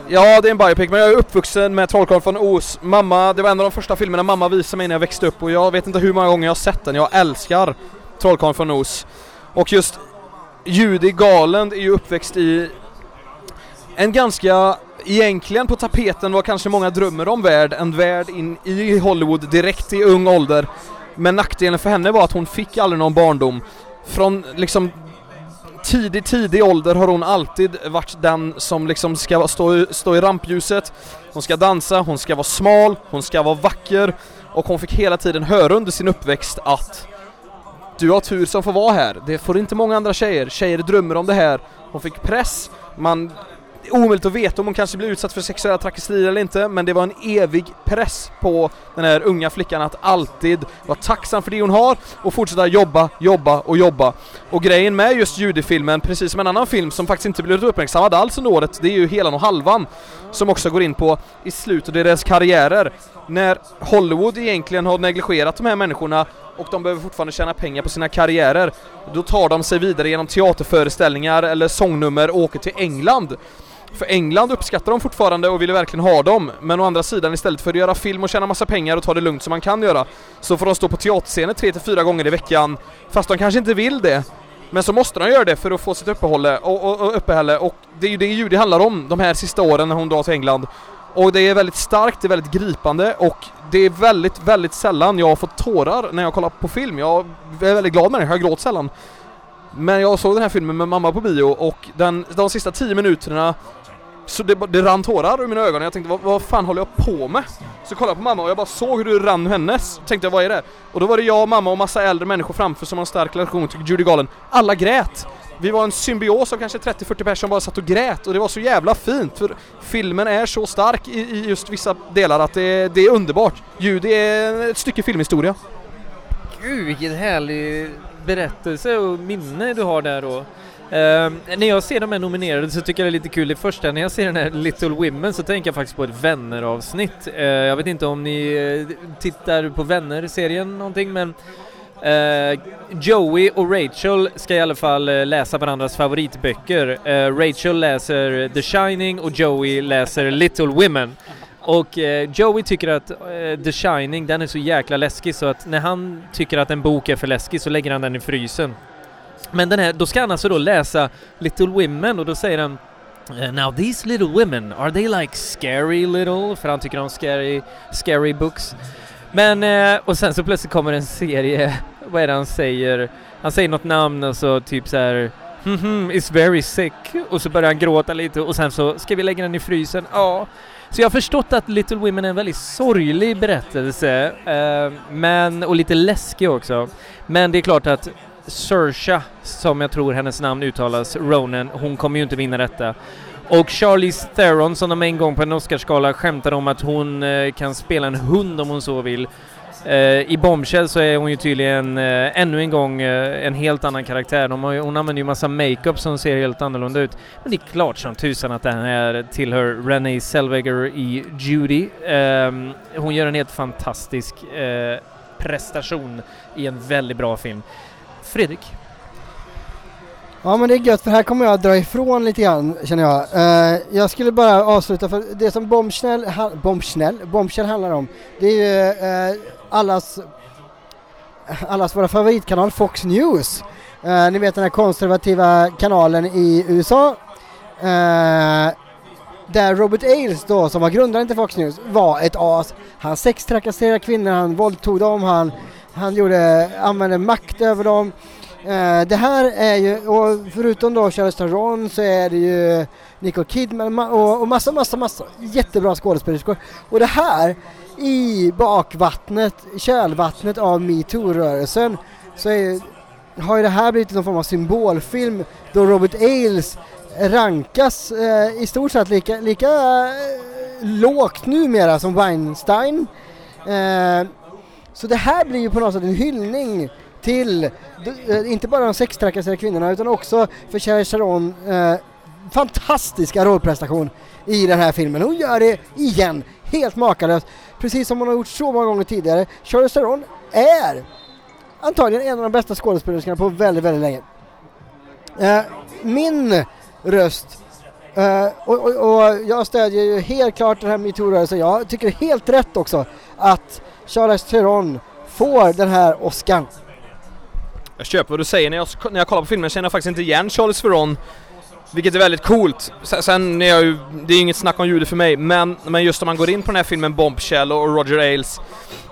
Ja, det är en biopic, men jag är uppvuxen med Trollkarlen från Oz. Mamma, det var en av de första filmerna mamma visade mig när jag växte upp och jag vet inte hur många gånger jag har sett den. Jag älskar Trollkarlen från Oz. Och just Judy Garland är ju uppväxt i en ganska, egentligen på tapeten vad kanske många drömmer om värld, en värld in i Hollywood direkt i ung ålder. Men nackdelen för henne var att hon fick aldrig någon barndom. Från liksom tidig, tidig ålder har hon alltid varit den som liksom ska stå, stå i rampljuset. Hon ska dansa, hon ska vara smal, hon ska vara vacker och hon fick hela tiden höra under sin uppväxt att du har tur som får vara här. Det får inte många andra tjejer. Tjejer drömmer om det här. Hon fick press. Man det är omöjligt att veta om hon kanske blir utsatt för sexuella trakasserier eller inte, men det var en evig press på den här unga flickan att alltid vara tacksam för det hon har och fortsätta jobba, jobba och jobba. Och grejen med just judefilmen, precis som en annan film som faktiskt inte blivit uppmärksammad alls under året, det är ju Helan och Halvan, som också går in på i slutet av deras karriärer, när Hollywood egentligen har negligerat de här människorna och de behöver fortfarande tjäna pengar på sina karriärer. Då tar de sig vidare genom teaterföreställningar eller sångnummer och åker till England. För England uppskattar de fortfarande och vill verkligen ha dem, men å andra sidan istället för att göra film och tjäna massa pengar och ta det lugnt som man kan göra, så får de stå på teaterscener tre till fyra gånger i veckan, fast de kanske inte vill det. Men så måste de göra det för att få sitt uppehålle och, och, och uppehälle och det är ju det Judy handlar om de här sista åren när hon drar till England. Och det är väldigt starkt, det är väldigt gripande och det är väldigt, väldigt sällan jag har fått tårar när jag kollar på film. Jag är väldigt glad med det, jag gråter sällan. Men jag såg den här filmen med mamma på bio och den, de sista tio minuterna så det, det rann tårar ur mina ögon och jag tänkte vad, vad fan håller jag på med? Så kollade jag på mamma och jag bara såg hur det rann ur hennes. Tänkte jag vad är det? Och då var det jag, mamma och massa äldre människor framför som har en stark relation till Judy Garland. Alla grät! Vi var en symbios av kanske 30-40 personer som bara satt och grät och det var så jävla fint för filmen är så stark i, i just vissa delar att det, det är underbart. Judy är ett stycke filmhistoria. Gud vilken härlig berättelse och minne du har där då. Uh, när jag ser de här nominerade så tycker jag det är lite kul. Det första när jag ser den här Little Women så tänker jag faktiskt på ett Vänner-avsnitt. Uh, jag vet inte om ni eh, tittar på Vänner-serien någonting men Uh, Joey och Rachel ska i alla fall uh, läsa varandras favoritböcker. Uh, Rachel läser The Shining och Joey läser Little Women. Och Joey tycker att The Shining, den är så jäkla läskig så att när han tycker att en bok är för läskig så lägger han den i frysen. Men den här, då ska han alltså då läsa Little Women och då säger han eh, Now these little women, are they like scary little? För han tycker om scary, scary books. Men, eh, och sen så plötsligt kommer en serie vad är det han säger? Han säger något namn och så typ så här mm -hmm, is very sick och så börjar han gråta lite och sen så ska vi lägga den i frysen. Ja. Så jag har förstått att Little Women är en väldigt sorglig berättelse, eh, men, och lite läskig också. Men det är klart att Sersha, som jag tror hennes namn uttalas, Ronan, hon kommer ju inte vinna detta. Och Charlize Theron som de en gång på en Oscarsgala skämtade om att hon eh, kan spela en hund om hon så vill. Eh, I Bombshell så är hon ju tydligen eh, ännu en gång eh, en helt annan karaktär. De har, hon använder ju massa makeup som ser helt annorlunda ut. Men det är klart som tusan att den här tillhör Renée Zellweger i Judy. Ehm, hon gör en helt fantastisk prestation i en väldigt bra film. Fredrik? Ja men det är gött för här kommer jag att dra ifrån lite grann känner jag. Uh, jag skulle bara avsluta för det som Bombshell, ha, Bombshell, Bombshell handlar om det är ju uh, allas, allas våra favoritkanal Fox News. Uh, ni vet den här konservativa kanalen i USA. där Robert Ailes då, som var grundaren till Fox News, var ett as. Han sextrakasserade kvinnor, han våldtog dem, han, han gjorde, använde makt över dem. Eh, det här är ju, och förutom då Charles Theron så är det ju Nicole Kidman och, och massa, massa, massa jättebra skådespelerskor. Och det här i bakvattnet, kölvattnet av metoo-rörelsen så är, har ju det här blivit någon form av symbolfilm då Robert Ailes rankas eh, i stort sett lika, lika eh, lågt numera som Weinstein. Eh, så det här blir ju på något sätt en hyllning till, eh, inte bara de sextrakasserade kvinnorna utan också för Cher Sharon eh, fantastiska rollprestation i den här filmen. Hon gör det igen, helt makalöst. Precis som hon har gjort så många gånger tidigare. Charlize Theron är antagligen en av de bästa skådespelerskorna på väldigt, väldigt länge. Eh, min röst Uh, och, och, och, jag stödjer ju helt klart den här metoo-rörelsen. Jag tycker helt rätt också att Charlize Theron får den här Oscarn. Jag köper vad du säger, när jag, när jag kollar på filmen känner jag faktiskt inte igen Charles Theron vilket är väldigt coolt. Sen är jag ju, det är inget snack om ljudet för mig, men, men just om man går in på den här filmen Bombshell och Roger Ailes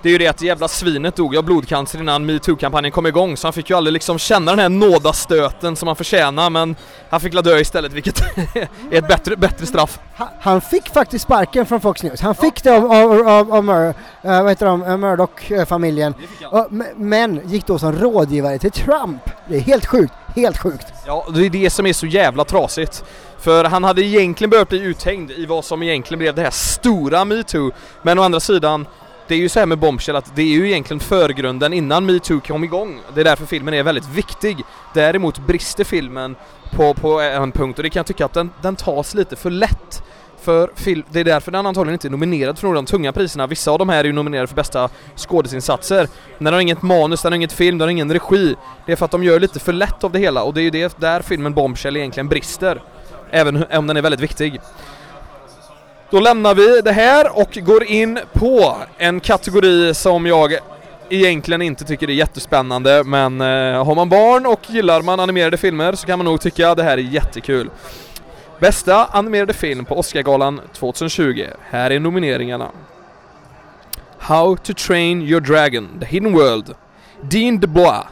det är ju det att jävla svinet dog av blodcancer innan metoo-kampanjen kom igång så han fick ju aldrig liksom känna den här nådastöten som han förtjänar men han fick la dö istället vilket är ett bättre, bättre straff. Han fick faktiskt sparken från Fox News. Han fick det av, av, av, av Mur, uh, vad heter de, uh, Murdoch-familjen. Uh, men gick då som rådgivare till Trump. Det är helt sjukt, helt sjukt. Ja, det är det som är så jävla trasigt. För han hade egentligen behövt bli uthängd i vad som egentligen blev det här stora metoo. Men å andra sidan det är ju så här med Bombshell att det är ju egentligen förgrunden innan metoo kom igång. Det är därför filmen är väldigt viktig. Däremot brister filmen på, på en punkt och det kan jag tycka att den, den tas lite för lätt. För film, det är därför den antagligen inte är nominerad för några av de tunga priserna. Vissa av de här är ju nominerade för bästa skådesinsatser. Den har inget manus, den har inget film, den har ingen regi. Det är för att de gör lite för lätt av det hela och det är ju det där filmen Bombshell egentligen brister. Även om den är väldigt viktig. Då lämnar vi det här och går in på en kategori som jag egentligen inte tycker är jättespännande men eh, har man barn och gillar man animerade filmer så kan man nog tycka att det här är jättekul. Bästa animerade film på Oscargalan 2020. Här är nomineringarna. How to Train Your Dragon, The Hidden World, Dean DeBois,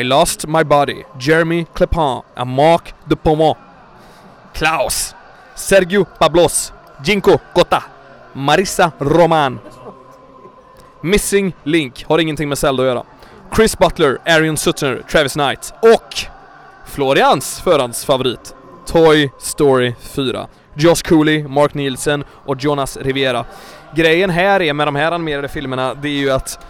I Lost My Body, Jeremy Clepin and De Pommon. Klaus, Sergio Pablos, Jinko Gotta. Marissa Roman. Missing Link har ingenting med Zelda att göra. Chris Butler, Arion Sutter, Travis Knight och Florians förhandsfavorit Toy Story 4. Josh Cooley, Mark Nielsen och Jonas Rivera. Grejen här är med de här animerade filmerna, det är ju att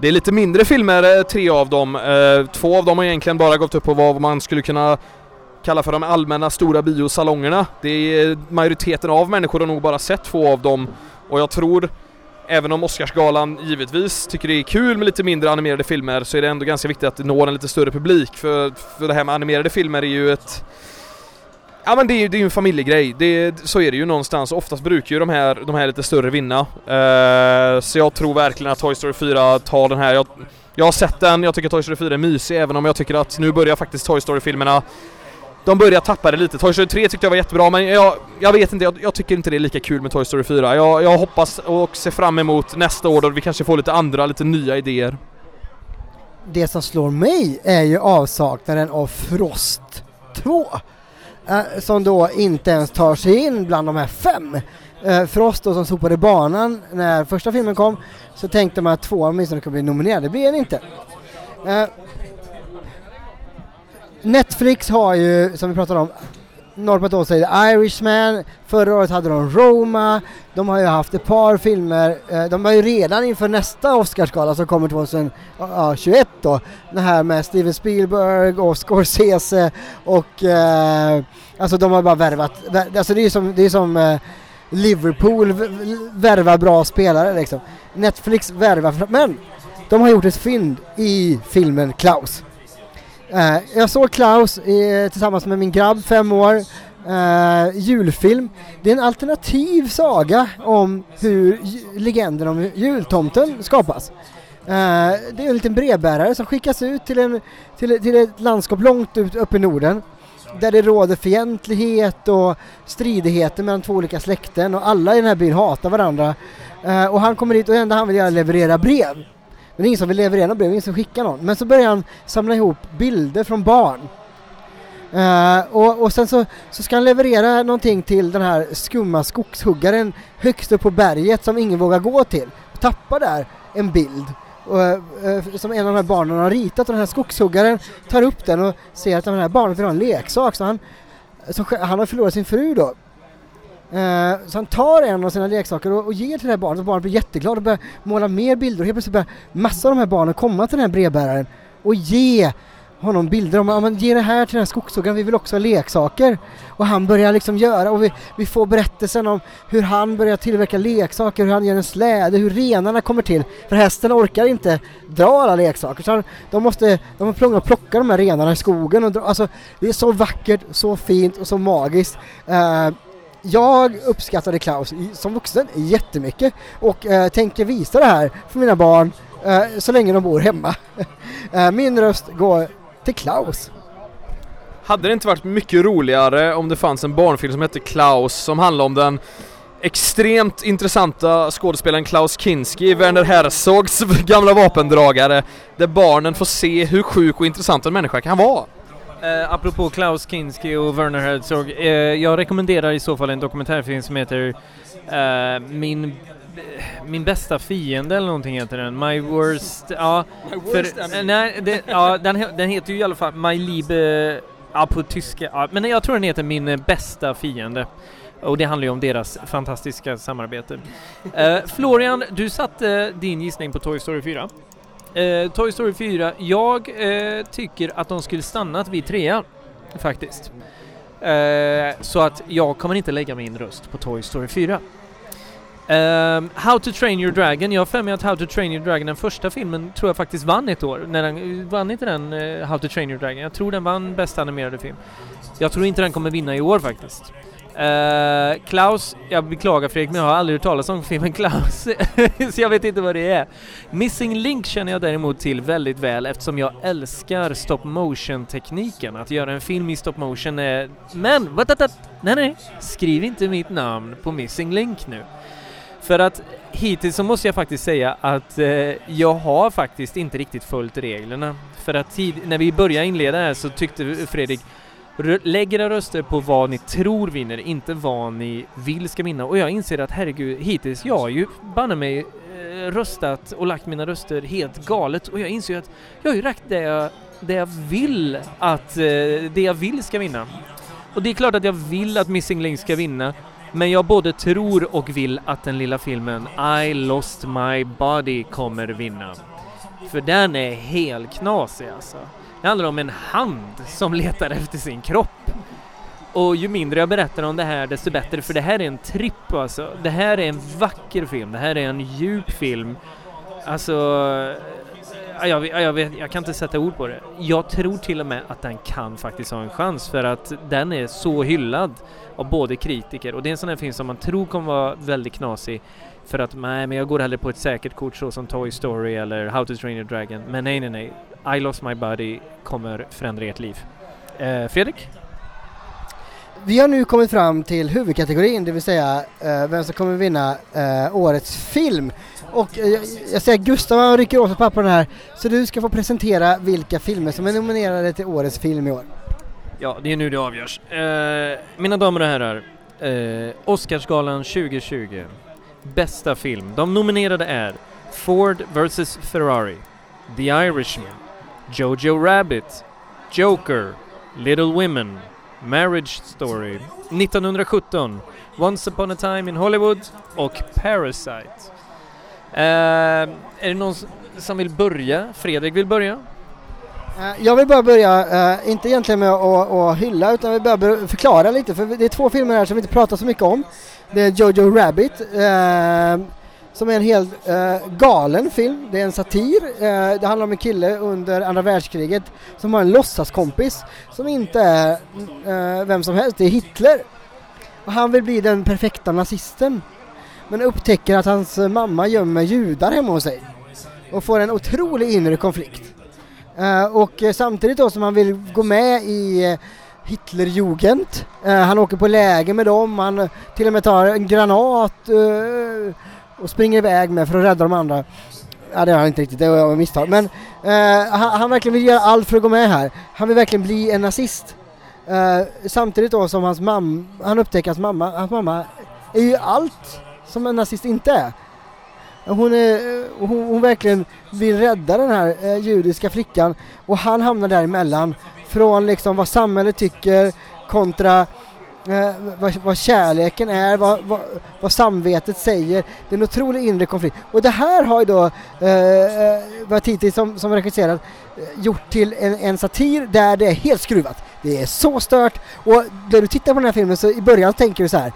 det är lite mindre filmer, eh, tre av dem. Eh, två av dem har egentligen bara gått upp på vad man skulle kunna kalla för de allmänna stora biosalongerna. Det är eh, majoriteten av människor har nog bara sett två av dem och jag tror Även om Oscarsgalan givetvis tycker det är kul med lite mindre animerade filmer så är det ändå ganska viktigt att det når en lite större publik för, för det här med animerade filmer är ju ett Ja men det är ju det är en familjegrej, det, så är det ju någonstans. Oftast brukar ju de här, de här lite större vinna. Uh, så jag tror verkligen att Toy Story 4 tar den här. Jag, jag har sett den, jag tycker Toy Story 4 är mysig även om jag tycker att nu börjar faktiskt Toy Story-filmerna de börjar tappa det lite. Toy Story 3 tyckte jag var jättebra men jag, jag vet inte, jag, jag, tycker inte det är lika kul med Toy Story 4. Jag, jag hoppas och ser fram emot nästa år då vi kanske får lite andra, lite nya idéer. Det som slår mig är ju avsaknaden av Frost 2. Eh, som då inte ens tar sig in bland de här fem. Eh, oss då som sopade banan när första filmen kom så tänkte man att tvåan åtminstone kunde bli nominerad, det blev den inte. Eh, Netflix har ju, som vi pratade om, Norbert då säger Irishman, förra året hade de Roma, de har ju haft ett par filmer, eh, de har ju redan inför nästa Oscarsgala som kommer 2021 då, det här med Steven Spielberg och Scorsese och eh, alltså de har bara värvat, alltså det är som, det är som eh, Liverpool värvar bra spelare liksom. Netflix värvar, men de har gjort ett fynd i filmen Klaus. Eh, jag såg Klaus eh, tillsammans med min grabb, fem år, eh, julfilm. Det är en alternativ saga om hur legenden om jultomten skapas. Eh, det är en liten brevbärare som skickas ut till, en, till, till ett landskap långt ut uppe i Norden där det råder fientlighet och stridigheter mellan två olika släkten och alla i den här byn hatar varandra. Eh, och han kommer dit och det enda han vill göra är leverera brev. Men det är ingen som vill leverera något brev, ingen som skickar någon. Men så börjar han samla ihop bilder från barn. Uh, och, och sen så, så ska han leverera någonting till den här skumma skogshuggaren högst upp på berget som ingen vågar gå till. Tappar där en bild och, uh, som en av de här barnen har ritat och den här skogshuggaren tar upp den och ser att den här barnet vill ha en leksak. Så han, så han har förlorat sin fru då Eh, uh, så han tar en av sina leksaker och, och ger till det här barnet och barnet blir jätteglad och börjar måla mer bilder och helt plötsligt börjar massa av de här barnen komma till den här brevbäraren och ge honom bilder om att ge det här till den här skogshuggaren, vi vill också ha leksaker. Och han börjar liksom göra och vi, vi får berättelsen om hur han börjar tillverka leksaker, hur han gör en släde, hur renarna kommer till. För hästen orkar inte dra alla leksaker så han, de måste, de är plocka de här renarna i skogen och dra, alltså det är så vackert, så fint och så magiskt. Uh, jag uppskattade Klaus som vuxen jättemycket och eh, tänker visa det här för mina barn eh, så länge de bor hemma. eh, min röst går till Klaus. Hade det inte varit mycket roligare om det fanns en barnfilm som hette Klaus som handlar om den extremt intressanta skådespelaren Klaus Kinski, Werner Herzogs gamla vapendragare, där barnen får se hur sjuk och intressant en människa kan vara. Uh, apropå Klaus Kinski och Werner Herzog, uh, jag rekommenderar i så fall en dokumentärfilm som heter uh, Min min bästa fiende eller någonting heter den. My worst... Ja, My worst för, nej, det, ja den, den heter ju i alla fall My Liebe... Ja, på tyska. Ja, men jag tror den heter Min bästa fiende. Och det handlar ju om deras fantastiska samarbete. Uh, Florian, du satte din gissning på Toy Story 4. Eh, Toy Story 4, jag eh, tycker att de skulle stannat vid trean, faktiskt. Eh, så att jag kommer inte lägga min röst på Toy Story 4. Um, ehm, How to Train Your Dragon, jag har för mig att How to Train Your Dragon, den första filmen, tror jag faktiskt vann ett år. När den, vann inte den uh, How to Train Your Dragon? Jag tror den vann bästa animerade film. Jag tror inte den kommer vinna i år faktiskt. Uh, Klaus, jag beklagar Fredrik men jag har aldrig hört talas om filmen Klaus, så jag vet inte vad det är. Missing Link känner jag däremot till väldigt väl eftersom jag älskar stop motion tekniken. Att göra en film i stop motion är... Men, Vatatat, nej nej, skriv inte mitt namn på Missing Link nu. För att hittills så måste jag faktiskt säga att eh, jag har faktiskt inte riktigt följt reglerna. För att tid, när vi började inleda här så tyckte Fredrik Lägg lägger era röster på vad ni tror vinner, inte vad ni vill ska vinna. Och jag inser att herregud, hittills, jag har ju banne mig eh, röstat och lagt mina röster helt galet och jag inser ju att jag har ju lagt det jag, det jag vill att, eh, det jag vill ska vinna. Och det är klart att jag vill att Missing Link ska vinna, men jag både tror och vill att den lilla filmen I lost my body kommer vinna. För den är helt knasig alltså. Det handlar om en hand som letar efter sin kropp. Och ju mindre jag berättar om det här desto bättre för det här är en tripp alltså. Det här är en vacker film, det här är en djup film. Alltså, jag, vet- jag, vet, jag kan inte sätta ord på det. Jag tror till och med att den kan faktiskt ha en chans för att den är så hyllad av både kritiker och det är en sån här film som man tror kommer vara väldigt knasig för att nej, men jag går hellre på ett säkert kort så som Toy Story eller How to Train Your Dragon. Men nej, nej, nej. I Lost My Body kommer förändra ert liv. Eh, Fredrik? Vi har nu kommit fram till huvudkategorin, det vill säga eh, vem som kommer vinna eh, årets film. Och eh, jag, jag säger Gustav han rycker åt sig papperna här, så du ska få presentera vilka filmer som är nominerade till årets film i år. Ja, det är nu det avgörs. Eh, mina damer och herrar, eh, Oscarsgalan 2020. Bästa film. De nominerade är Ford vs Ferrari, The Irishman, Jojo Rabbit, Joker, Little Women, Marriage Story, 1917, Once upon a time in Hollywood och Parasite. Uh, är det någon som vill börja? Fredrik vill börja? Eh, jag vill bara börja, uh, inte egentligen med att, hylla utan jag vill bara förklara lite för det är två filmer här som vi inte pratar så mycket om. Det är Jojo Rabbit eh, som är en helt eh, galen film. Det är en satir. Eh, det handlar om en kille under andra världskriget som har en låtsaskompis som inte är eh, vem som helst, det är Hitler. Och han vill bli den perfekta nazisten. Men upptäcker att hans mamma gömmer judar hemma hos sig. Och får en otrolig inre konflikt. Eh, och samtidigt då som han vill gå med i eh, Hitlerjugend. Eh, han åker på läger med dem, han till och med tar en granat eh, och springer iväg med för att rädda de andra. Ja det har han inte riktigt, det var misstag. Men eh, han, han verkligen vill göra allt för att gå med här. Han vill verkligen bli en nazist. Eh, samtidigt då som hans mamma, han upptäcker att mamma, hans mamma är ju allt som en nazist inte är. Hon, är, eh, hon, hon verkligen vill rädda den här eh, judiska flickan och han hamnar däremellan från liksom vad samhället tycker kontra eh, vad, vad kärleken är, vad, vad, vad samvetet säger. Det är en otrolig inre konflikt. Och det här har ju då eh, eh Watiti som, som regisserat eh, gjort till en, en satir där det är helt skruvat. Det är så stört och när du tittar på den här filmen så i början tänker du så här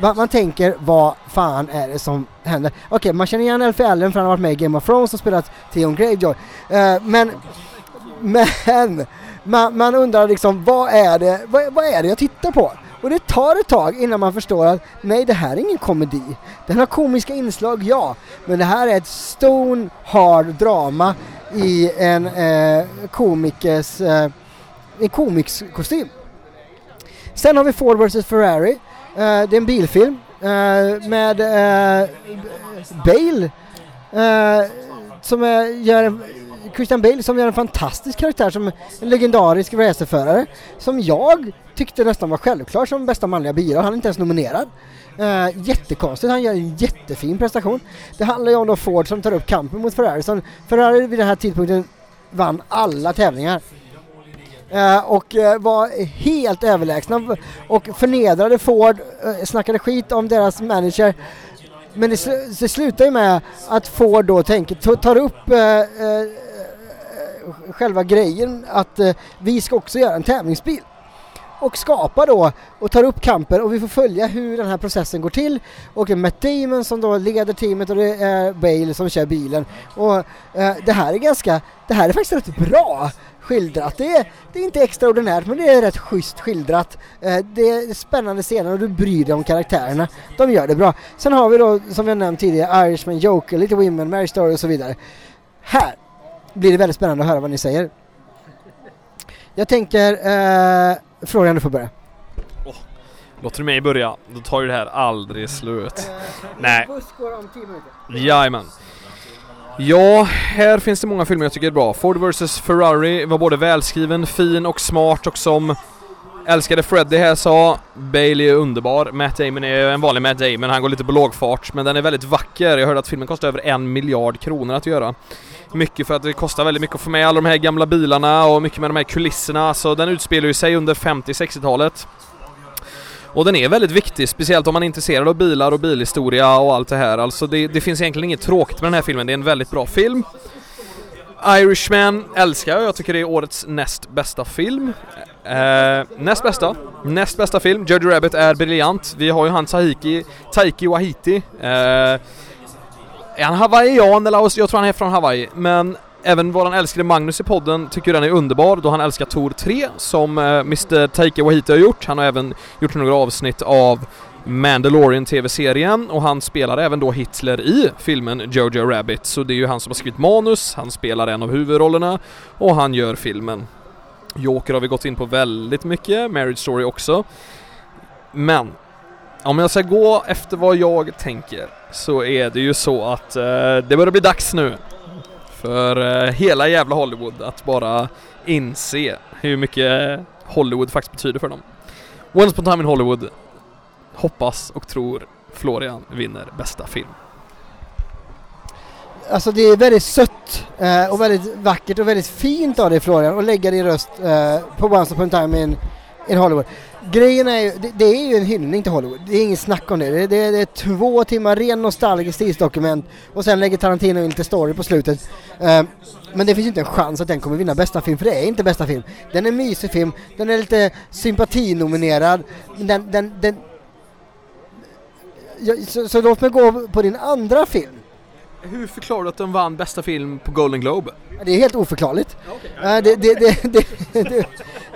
man, man tänker vad fan är det som händer? Okej, man känner igen Elfie Allen för han har varit med i Game of Thrones och spelat Theon Greyjoy. Uh, men men man, man undrar liksom vad är, det, vad, vad är det jag tittar på? Och det tar ett tag innan man förstår att nej, det här är ingen komedi. Den har komiska inslag, ja, men det här är ett stone hard drama i en eh, komikers eh, en komikskostym. Sen har vi Ford vs Ferrari. Eh, det är en bilfilm eh, med eh, Bale eh, som är, gör en, Christian Bale som gör en fantastisk karaktär som en legendarisk racerförare som jag tyckte nästan var självklar som bästa manliga biroll. Han är inte ens nominerad. Uh, jättekonstigt, han gör en jättefin prestation. Det handlar ju om då Ford som tar upp kampen mot Ferrari. Som Ferrari vid den här tidpunkten vann alla tävlingar. Uh, och uh, var helt överlägsna och förnedrade Ford, uh, snackade skit om deras manager. Men det, sl- det slutar ju med att Ford då tänker, tar upp uh, uh, själva grejen att eh, vi ska också göra en tävlingsbil. Och skapar då och tar upp kampen och vi får följa hur den här processen går till. Och det är Matt Damon som då leder teamet och det är Bale som kör bilen. Och eh, det här är ganska, det här är faktiskt rätt bra skildrat. Det är, det är inte extraordinärt men det är rätt schysst skildrat. Eh, det är spännande scener och du bryr dig om karaktärerna. De gör det bra. Sen har vi då som jag nämnt tidigare Irishman, Joker, Little Women, Mary Story och så vidare. Här blir det väldigt spännande att höra vad ni säger. Jag tänker, eh, frågan du får börja. Låter du mig börja, då tar ju det här aldrig slut. Nej. Buss går om 10 minuter. Jajamän. Ja, här finns det många filmer jag tycker är bra. Ford vs Ferrari var både välskriven, fin och smart och som Älskade Freddy här sa, Bailey är underbar, Matt Damon är en vanlig Matt Damon, han går lite på lågfart men den är väldigt vacker. Jag hörde att filmen kostar över en miljard kronor att göra. Mycket för att det kostar väldigt mycket att få med alla de här gamla bilarna och mycket med de här kulisserna, så den utspelar ju sig under 50-60-talet. Och den är väldigt viktig, speciellt om man är intresserad av bilar och bilhistoria och allt det här. Alltså det, det finns egentligen inget tråkigt med den här filmen, det är en väldigt bra film. Irishman älskar jag, jag tycker det är årets näst bästa film. Eh, näst bästa, näst bästa film, Jojo Rabbit är briljant. Vi har ju han Taiki, Taiki Wahiti. Eh, är han hawaiian eller jag tror han är från Hawaii, men även våran älskade Magnus i podden tycker den är underbar då han älskar Tor 3 som eh, Mr Taika Wahiti har gjort. Han har även gjort några avsnitt av Mandalorian TV-serien och han spelar även då Hitler i filmen Jojo Rabbit så det är ju han som har skrivit manus, han spelar en av huvudrollerna och han gör filmen. Joker har vi gått in på väldigt mycket, Marriage Story också. Men om jag ska gå efter vad jag tänker så är det ju så att eh, det börjar bli dags nu för eh, hela jävla Hollywood att bara inse hur mycket Hollywood faktiskt betyder för dem. Once upon a time in Hollywood hoppas och tror Florian vinner bästa film. Alltså det är väldigt sött eh, och väldigt vackert och väldigt fint av dig Florian att lägga din röst eh, på Once upon a time in, in Hollywood. Grejen är ju, det, det, är ju en hyllning till Hollywood. Det är inget snack om det. Det, det, det är två timmar ren nostalgiskt tidsdokument och sen lägger Tarantino in lite story på slutet. Eh, men det finns inte en chans att den kommer vinna bästa film, för det är inte bästa film. Den är mysig film, den är lite sympatinominerad, den, den, den Ja, så, så låt mig gå på din andra film. Hur förklarar du att den vann bästa film på Golden Globe? Det är helt oförklarligt. Okay. Uh, det, det, det,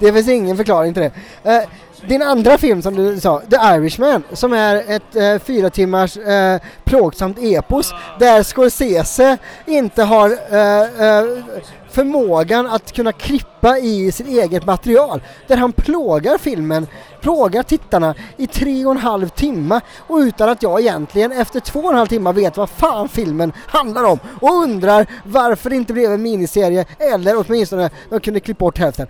det, finns ingen förklaring till det. Uh, din andra film som du sa, The Irishman, som är ett uh, fyra timmars uh, plågsamt epos där Scorsese inte har uh, förmågan att kunna klippa i sitt eget material. Där han plågar filmen, plågar tittarna i tre och en halv timme och utan att jag egentligen efter två och en halv timme vet vad fan filmen handlar om och undrar varför det inte blev en miniserie eller åtminstone de kunde klippa bort hälften.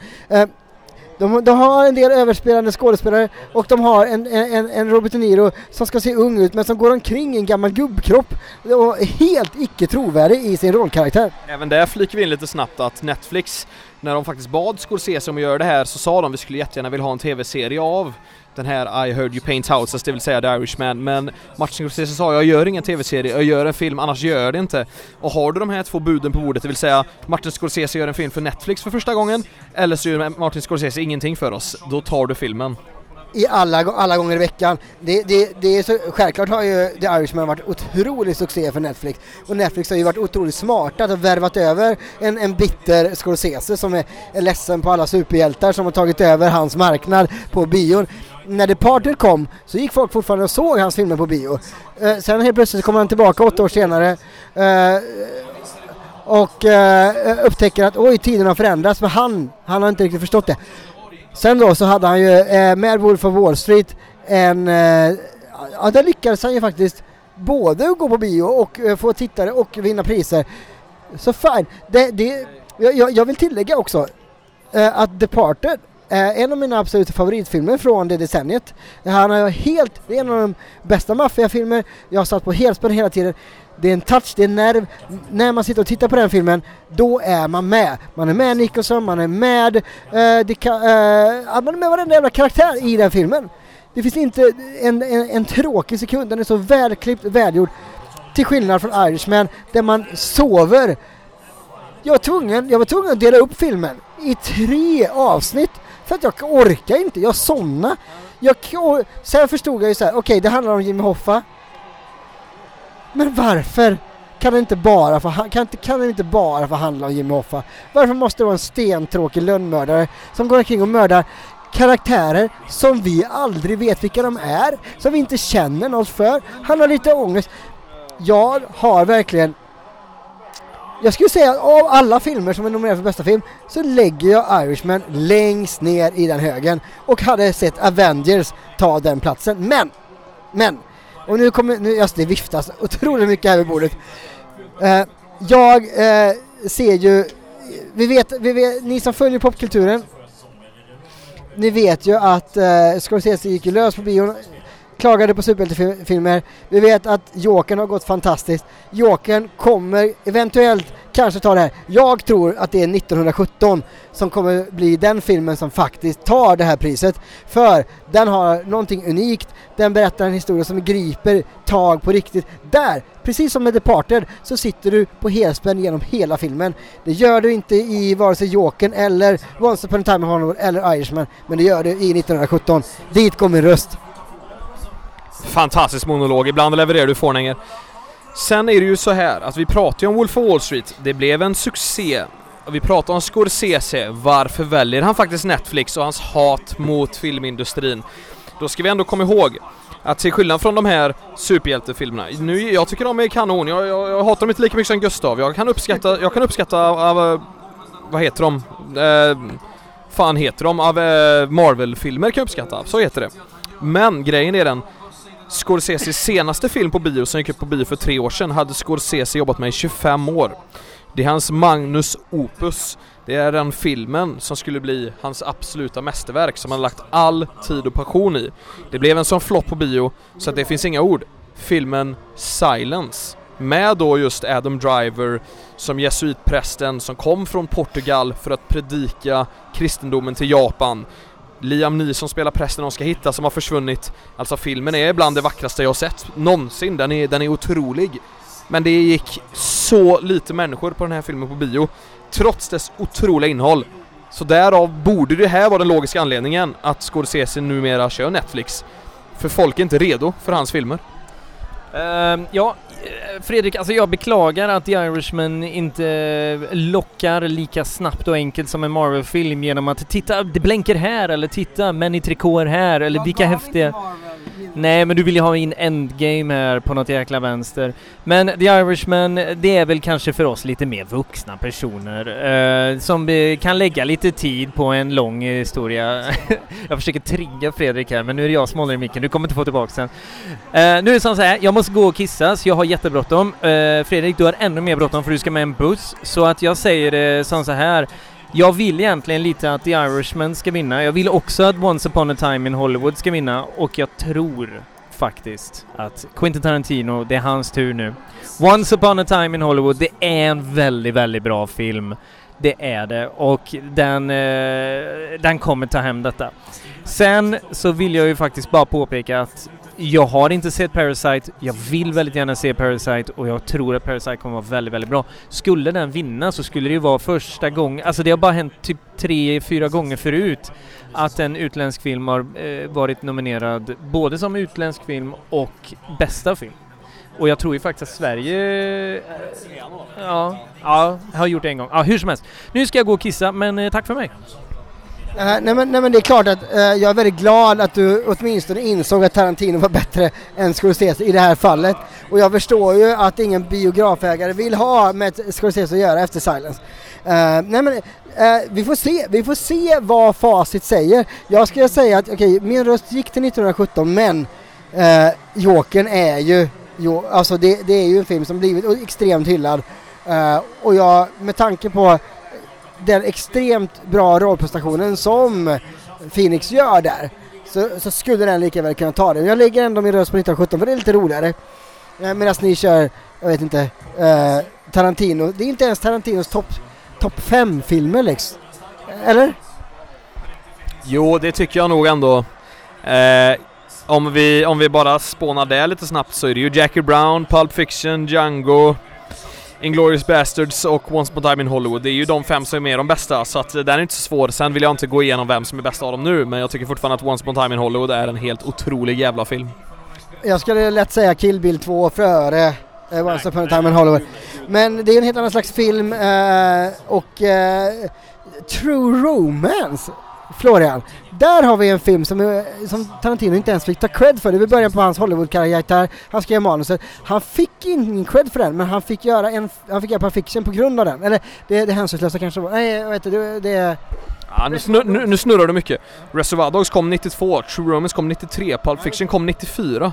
De, de, har en del överspelande skådespelare och de har en, en, en Robert De Niro som ska se ung ut men som går omkring i en gammal gubbkropp och är helt icke trovärdig i sin rollkaraktär. Även där flikar vi in lite snabbt att Netflix, när de faktiskt bad Scorsese om att göra det här så sa de vi skulle jättegärna vilja ha en tv-serie av den här I heard you paint houses, det vill säga The Irishman, men Martin Scorsese sa jag gör ingen tv-serie, jag gör en film, annars gör jag det inte. Och har du de här två buden på bordet, det vill säga Martin Scorsese gör en film för Netflix för första gången, eller så gör Martin Scorsese ingenting för oss, då tar du filmen i alla, alla gånger i veckan. Det, det, det är så, självklart har ju The Irishman varit otrolig succé för Netflix och Netflix har ju varit otroligt smarta att ha värvat över en, en bitter Scorsese som är, är ledsen på alla superhjältar som har tagit över hans marknad på bion när Departed kom så gick folk fortfarande och såg hans filmer på bio. Eh, sen helt plötsligt kommer han tillbaka åtta år senare eh, och eh, upptäcker att oj, tiden har förändrats, men han, han har inte riktigt förstått det. Sen då så hade han ju eh, med Wolf of Wall Street en, eh, ja där lyckades han ju faktiskt både gå på bio och eh, få tittare och vinna priser. Så fine, det, det, jag, jag vill tillägga också eh, att Departed Eh, en av mina absoluta favoritfilmer från det decenniet. Han har helt, det är en av de bästa maffiafilmer jag har satt på helspänn hela tiden. Det är en touch, det är en nerv. När man sitter och tittar på den filmen, då är man med. Man är med Nicholson, man är med, eh, det eh, man är med varenda jävla karaktär i den filmen. Det finns inte en, en, en tråkig sekund, den är så välklippt, välgjord. Till skillnad från Irishman, där man sover. Jag var tvungen, jag var tvungen att dela upp filmen i tre avsnitt för att jag orkar inte, jag somnar. Jag, sen förstod jag ju så okej okay, det handlar om Jimmy Hoffa. Men varför kan det inte bara få, kan inte, kan det inte bara få handla om Jimmy Hoffa? Varför måste det vara en stentråkig lönnmördare som går omkring och mördar karaktärer som vi aldrig vet vilka de är, som vi inte känner något för. Han har lite ångest. Jag har verkligen jag skulle säga att av alla filmer som är nominerade för bästa film så lägger jag Irishman längst ner i den högen och hade sett Avengers ta den platsen. Men, men, och nu kommer, nu, alltså det viftas otroligt mycket här vid bordet. Eh, jag eh, ser ju, vi vet, vi vet, ni som följer popkulturen ni vet ju att eh, Scorsese gick ju lös på bion, klagade på superhjältefilmer. Vi vet att Jokern har gått fantastiskt. Jokern kommer eventuellt kanske ta det här. Jag tror att det är 1917 som kommer bli den filmen som faktiskt tar det här priset. För den har någonting unikt, den berättar en historia som griper tag på riktigt. Där, precis som med Departed, så sitter du på helspänn genom hela filmen. Det gör du inte i vare sig Jokern eller Once upon a time in Hollywood eller Irishman, men det gör du i 1917. Dit går min röst. Fantastisk monolog, ibland levererar du Forninger. Sen är det ju så här att vi pratar ju om Wolf of Wall Street. Det blev en succé. Vi pratar om Scorsese. Varför väljer han faktiskt Netflix och hans hat mot filmindustrin? Då ska vi ändå komma ihåg att till skillnad från de här superhjältefilmerna, nu, jag tycker de är kanon, jag, jag, jag hatar dem inte lika mycket som Gustav. Jag kan uppskatta, jag kan uppskatta av, eh, vad heter de? Eh, fan heter de? Av eh, Marvel-filmer kan jag uppskatta, så heter det. Men grejen är den, Scorseses senaste film på bio som gick upp på bio för tre år sedan hade Scorsese jobbat med i 25 år. Det är hans Magnus Opus. Det är den filmen som skulle bli hans absoluta mästerverk som han lagt all tid och passion i. Det blev en sån flopp på bio så att det finns inga ord. Filmen Silence med då just Adam Driver som jesuitprästen som kom från Portugal för att predika kristendomen till Japan Liam Neeson spelar prästen de ska hitta som har försvunnit. Alltså filmen är bland det vackraste jag sett någonsin. Den är, den är otrolig. Men det gick så lite människor på den här filmen på bio. Trots dess otroliga innehåll. Så därav borde det här vara den logiska anledningen att Scorsese numera kör Netflix. För folk är inte redo för hans filmer. Uh, ja, Fredrik, alltså jag beklagar att The Irishman inte lockar lika snabbt och enkelt som en Marvel-film genom att titta, det blänker här eller titta, män i trikåer här eller vilka häftiga... Nej, men du vill ju ha in Endgame här på något jäkla vänster. Men The Irishman, det är väl kanske för oss lite mer vuxna personer eh, som kan lägga lite tid på en lång historia. jag försöker trigga Fredrik här, men nu är det jag som håller i micken. Du kommer inte få tillbaka den. Eh, nu är det som så här, jag måste gå och kissa, så jag har jättebråttom. Eh, Fredrik, du har ännu mer bråttom för du ska med en buss. Så att jag säger det som så här. Jag vill egentligen lite att The Irishman ska vinna. Jag vill också att Once upon a time in Hollywood ska vinna och jag tror faktiskt att Quentin Tarantino, det är hans tur nu. Once upon a time in Hollywood, det är en väldigt, väldigt bra film. Det är det och den, eh, den kommer ta hem detta. Sen så vill jag ju faktiskt bara påpeka att jag har inte sett Parasite, jag vill väldigt gärna se Parasite och jag tror att Parasite kommer vara väldigt, väldigt bra. Skulle den vinna så skulle det ju vara första gången, alltså det har bara hänt typ tre, fyra gånger förut att en utländsk film har eh, varit nominerad både som utländsk film och bästa film. Och jag tror ju faktiskt att Sverige... Eh, ja, ja, har gjort det en gång. Ja, hur som helst. Nu ska jag gå och kissa, men eh, tack för mig. Uh, nej, men, nej men det är klart att uh, jag är väldigt glad att du åtminstone insåg att Tarantino var bättre än Scorsese i det här fallet. Och jag förstår ju att ingen biografägare vill ha med Scorsese att göra efter Silence. Uh, nej men vi får se, vi får se vad facit säger. Jag skulle säga att okej, okay, min röst gick till 1917 men uh, Jokern är ju, jo, alltså det, det, är ju en film som blivit extremt hyllad. och jag, med tanke på den extremt bra rollprestationen som Phoenix gör där så, så skulle den lika väl kunna ta det. Jag lägger ändå min röst på 1917 för det är lite roligare. Eh, medan ni kör, jag vet inte, eh, Tarantino. Det är inte ens Tarantinos topp top 5-filmer liksom. Eller? Jo, det tycker jag nog ändå. Eh, om, vi, om vi bara spånar det lite snabbt så är det ju Jackie Brown, Pulp Fiction, Django, Inglourious Bastards och Once Upon a Time in Hollywood. Det är ju de fem som är med de bästa, så att eh, den är inte så svår. Sen vill jag inte gå igenom vem som är bäst av dem nu, men jag tycker fortfarande att Once Upon a Time in Hollywood är en helt otrolig jävla film. Jag skulle lätt säga Kill Bill 2 före eh, Once Upon a Time in Hollywood. Men det är en helt annan slags film eh, och eh, True Romance Florian, där har vi en film som, eh, som Tarantino inte ens fick ta cred för. Det var början på hans Hollywood-karriär. Han skrev manuset. Han fick ingen cred för den, men han fick göra en, han fick göra Pulp Fiction på grund av den. Eller det, det hänsynslösa kanske var. Nej, jag vet inte, det, det Ja, nu, snur, nu, nu snurrar du mycket. Reservoir Dogs kom 92, True Romance kom 93, Pulp Fiction kom 94.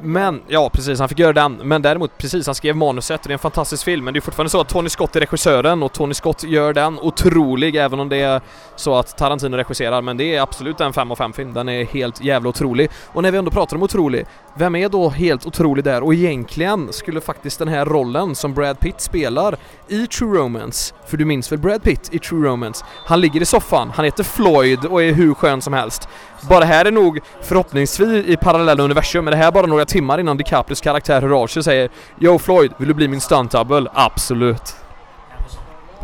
Men, ja precis, han fick göra den. Men däremot, precis, han skrev manuset och det är en fantastisk film. Men det är fortfarande så att Tony Scott är regissören och Tony Scott gör den otrolig även om det är så att Tarantino regisserar. Men det är absolut en 5 av 5 film. Den är helt jävla otrolig. Och när vi ändå pratar om otrolig, vem är då helt otrolig där? Och egentligen skulle faktiskt den här rollen som Brad Pitt spelar i True Romance, för du minns väl Brad Pitt i True Romance? Han ligger i soffan, han heter Floyd och är hur skön som helst. Bara här är nog förhoppningsvis i parallella universum, men det här är bara några timmar innan DiCaprios karaktär hör av sig och säger Yo Floyd, vill du bli min stunt double? Absolut.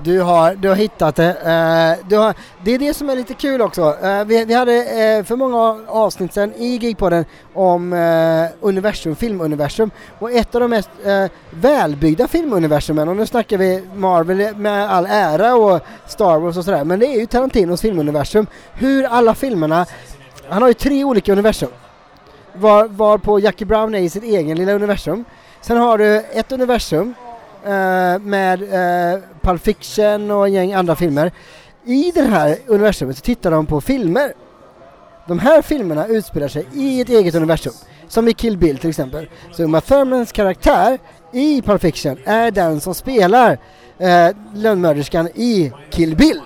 Du har, du har hittat det. Uh, du har, det är det som är lite kul också. Uh, vi, vi, hade uh, för många avsnitt sedan i Gigpodden om universum, filmuniversum och ett av de mest välbyggda filmuniversumen och nu snackar vi Marvel med all ära och Star Wars och sådär men det är ju Tarantinos filmuniversum. Hur alla filmerna, han har ju tre olika universum var, var på Jackie Brown är i sitt egen lilla universum. Sen har du ett universum Eh, med eh, Pulp Fiction och en gäng andra filmer. I det här universumet så tittar de på filmer. De här filmerna utspelar sig i ett eget universum. Som i Kill Bill till exempel. Så Uma Thurmans karaktär i Pulp Fiction är den som spelar eh, lönnmörderskan i Kill Bill.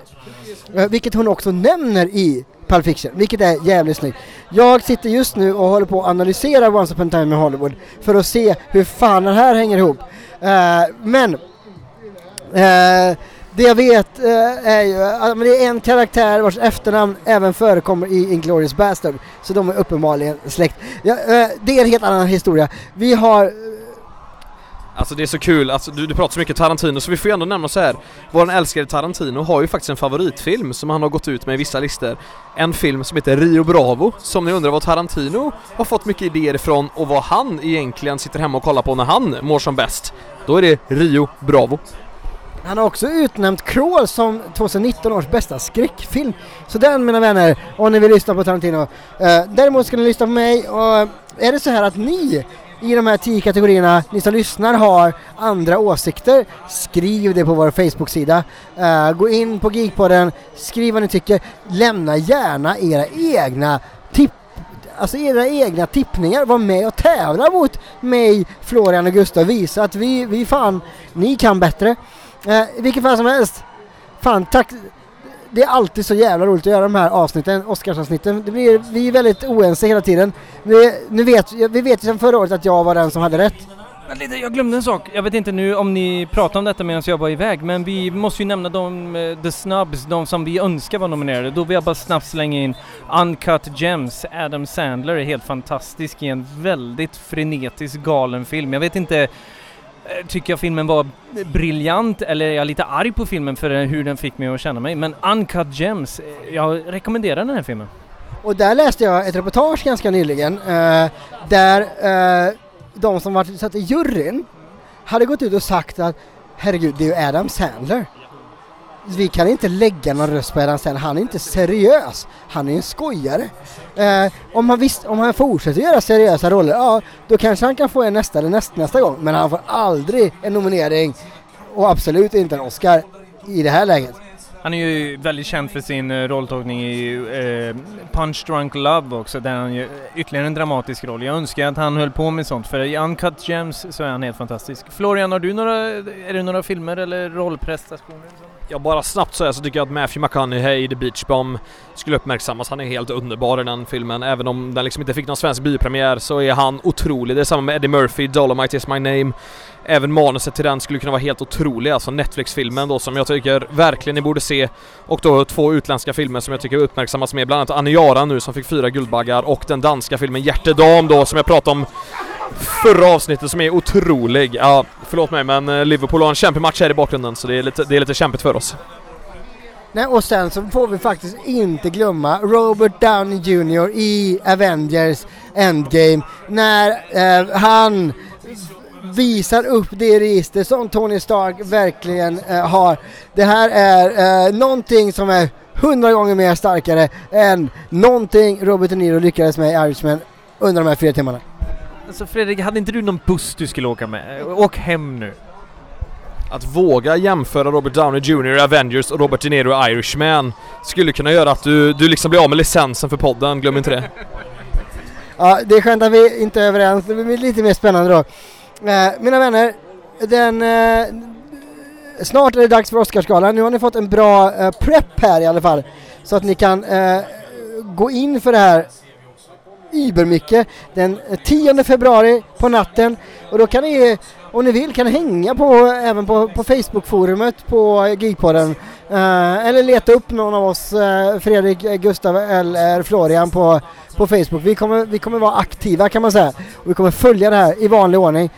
Eh, vilket hon också nämner i Pulp Fiction, vilket är jävligt snyggt. Jag sitter just nu och håller på att analysera Once upon a time in Hollywood för att se hur fan den här hänger ihop. Eh, men eh, det jag vet eh, är ju att det är en karaktär vars efternamn även förekommer i Inglourious Bastard. Så de är uppenbarligen släkt. Ja, det är en helt annan historia. Vi har Alltså det är så kul, alltså, du, du pratar så mycket Tarantino så vi får ju ändå nämna så här. Vår älskade Tarantino har ju faktiskt en favoritfilm som han har gått ut med i vissa listor. En film som heter Rio Bravo, som ni undrar var Tarantino har fått mycket idéer ifrån och vad han egentligen sitter hemma och kollar på när han mår som bäst. Då är det Rio Bravo. Han har också utnämnt Crawl som 2019 års bästa skräckfilm. Så den mina vänner, om ni vill lyssna på Tarantino. Eh, däremot ska ni lyssna på mig och är det så här att ni i de här tio kategorierna, ni som lyssnar har andra åsikter, skriv det på vår Facebook-sida. Uh, gå in på Geekpodden, skriv vad ni tycker. Lämna gärna era egna tipp Alltså era egna tippningar, var med och tävla mot mig, Florian och Gustav. Visa att vi, vi fan, ni kan bättre. Uh, vilket fall som helst. Fan, tack det är alltid så jävla roligt att göra de här avsnitten, Oscarsavsnitten. Det blir, vi är väldigt oense hela tiden. Vi, nu vet, vi vet ju sedan förra året att jag var den som hade rätt. Jag glömde en sak. Jag vet inte nu om ni pratar om detta medan jag var iväg, men vi måste ju nämna de, eh, the snubs, de som vi önskar var nominerade. Då vill jag bara snabbt slänga in Uncut Gems. Adam Sandler är helt fantastisk i en väldigt frenetisk galen film. Jag vet inte Eh, tycker jag filmen var briljant eller är lite arg på filmen för eh, hur den fick mig att känna mig. Men Uncut Gems, eh, jag rekommenderar den här filmen. Och där läste jag ett reportage ganska nyligen eh, där eh, de som satt i juryn hade gått ut och sagt att herregud, det är ju Adam Sandler vi kan inte lägga någon röst på Adam Sandler, han är inte seriös. Han är en skojare. Eh, om, han visst, om han fortsätter göra seriösa roller, ja då kanske han kan få en nästa eller näst, nästa gång. Men han får aldrig en nominering och absolut inte en Oscar i det här läget. Han är ju väldigt känd för sin rolltolkning rolltagning i eh, Punch Drunk Love också, där han gör ytterligare en dramatisk roll. Jag önskar att han höll på med sånt, för i Uncut Gems så är han helt fantastisk. Florian, har du några, är det några filmer eller rollprestationer? Ja, bara snabbt så, här så tycker jag att Matthew McConaughey i The Beach Bomb skulle uppmärksammas. Han är helt underbar i den filmen. Även om den liksom inte fick någon svensk biopremiär så är han otrolig. Det är samma med Eddie Murphy, Dolomite is my name. Även manuset till den skulle kunna vara helt otrolig, alltså Netflix-filmen då som jag tycker verkligen ni borde se. Och då två utländska filmer som jag tycker uppmärksammas mer, bland annat Aniara nu som fick fyra Guldbaggar och den danska filmen Hjärtedam då som jag pratade om förra avsnittet som är otrolig. Ja, förlåt mig men eh, Liverpool har en kämpig match här i bakgrunden så det är lite, det är lite kämpigt för oss. Nej, och sen så får vi faktiskt inte glömma Robert Downey Jr i Avengers Endgame när eh, han visar upp det register som Tony Stark verkligen eh, har. Det här är eh, någonting som är hundra gånger mer starkare än någonting Robert De Niro lyckades med i Irishman under de här fyra timmarna. Alltså Fredrik, hade inte du någon buss du skulle åka med? Åk hem nu! att våga jämföra Robert Downey Jr i Avengers och Robert De Niro i Irishman skulle kunna göra att du, du liksom blir av med licensen för podden, glöm inte det. Ja, det är skönt att vi inte är överens. Det blir lite mer spännande då. Eh, mina vänner, den, eh, snart är det dags för Oscarsgalan. Nu har ni fått en bra eh, prep här i alla fall. Så att ni kan eh, gå in för det här übermycket den 10 februari på natten. Och då kan ni, om ni vill, kan hänga på även på, på Facebookforumet på Geekpodden. Uh, eh, eller leta upp någon av oss, uh, Fredrik, eh, Gustav eller Florian på, på Facebook. Vi kommer, vi kommer vara aktiva kan man säga. Och vi kommer följa det här i vanlig ordning.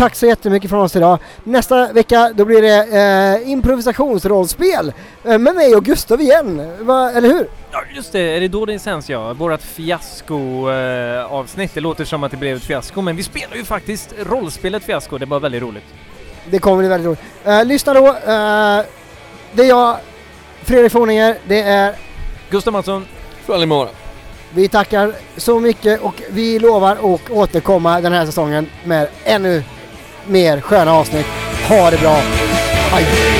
Tack så jättemycket från oss idag. Nästa vecka då blir det eh, improvisationsrollspel eh, med mig och Gustav igen. Va, eller hur? Ja just det, är det då det sänds ja? Vårat fiasko-avsnitt. det låter som att det blev ett fiasko men vi spelar ju faktiskt rollspelet fiasko. Det var väldigt roligt. Det kommer bli väldigt roligt. Eh, lyssna då. Eh, det är jag, Fredrik Forninger. Det är Gustav Mattsson, Följ med Vi tackar så mycket och vi lovar att återkomma den här säsongen med ännu mer sköna avsnitt. Ha det bra. Hej!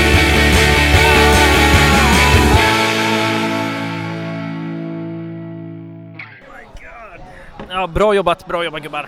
Ja bra jobbat, bra jobbat gubbar.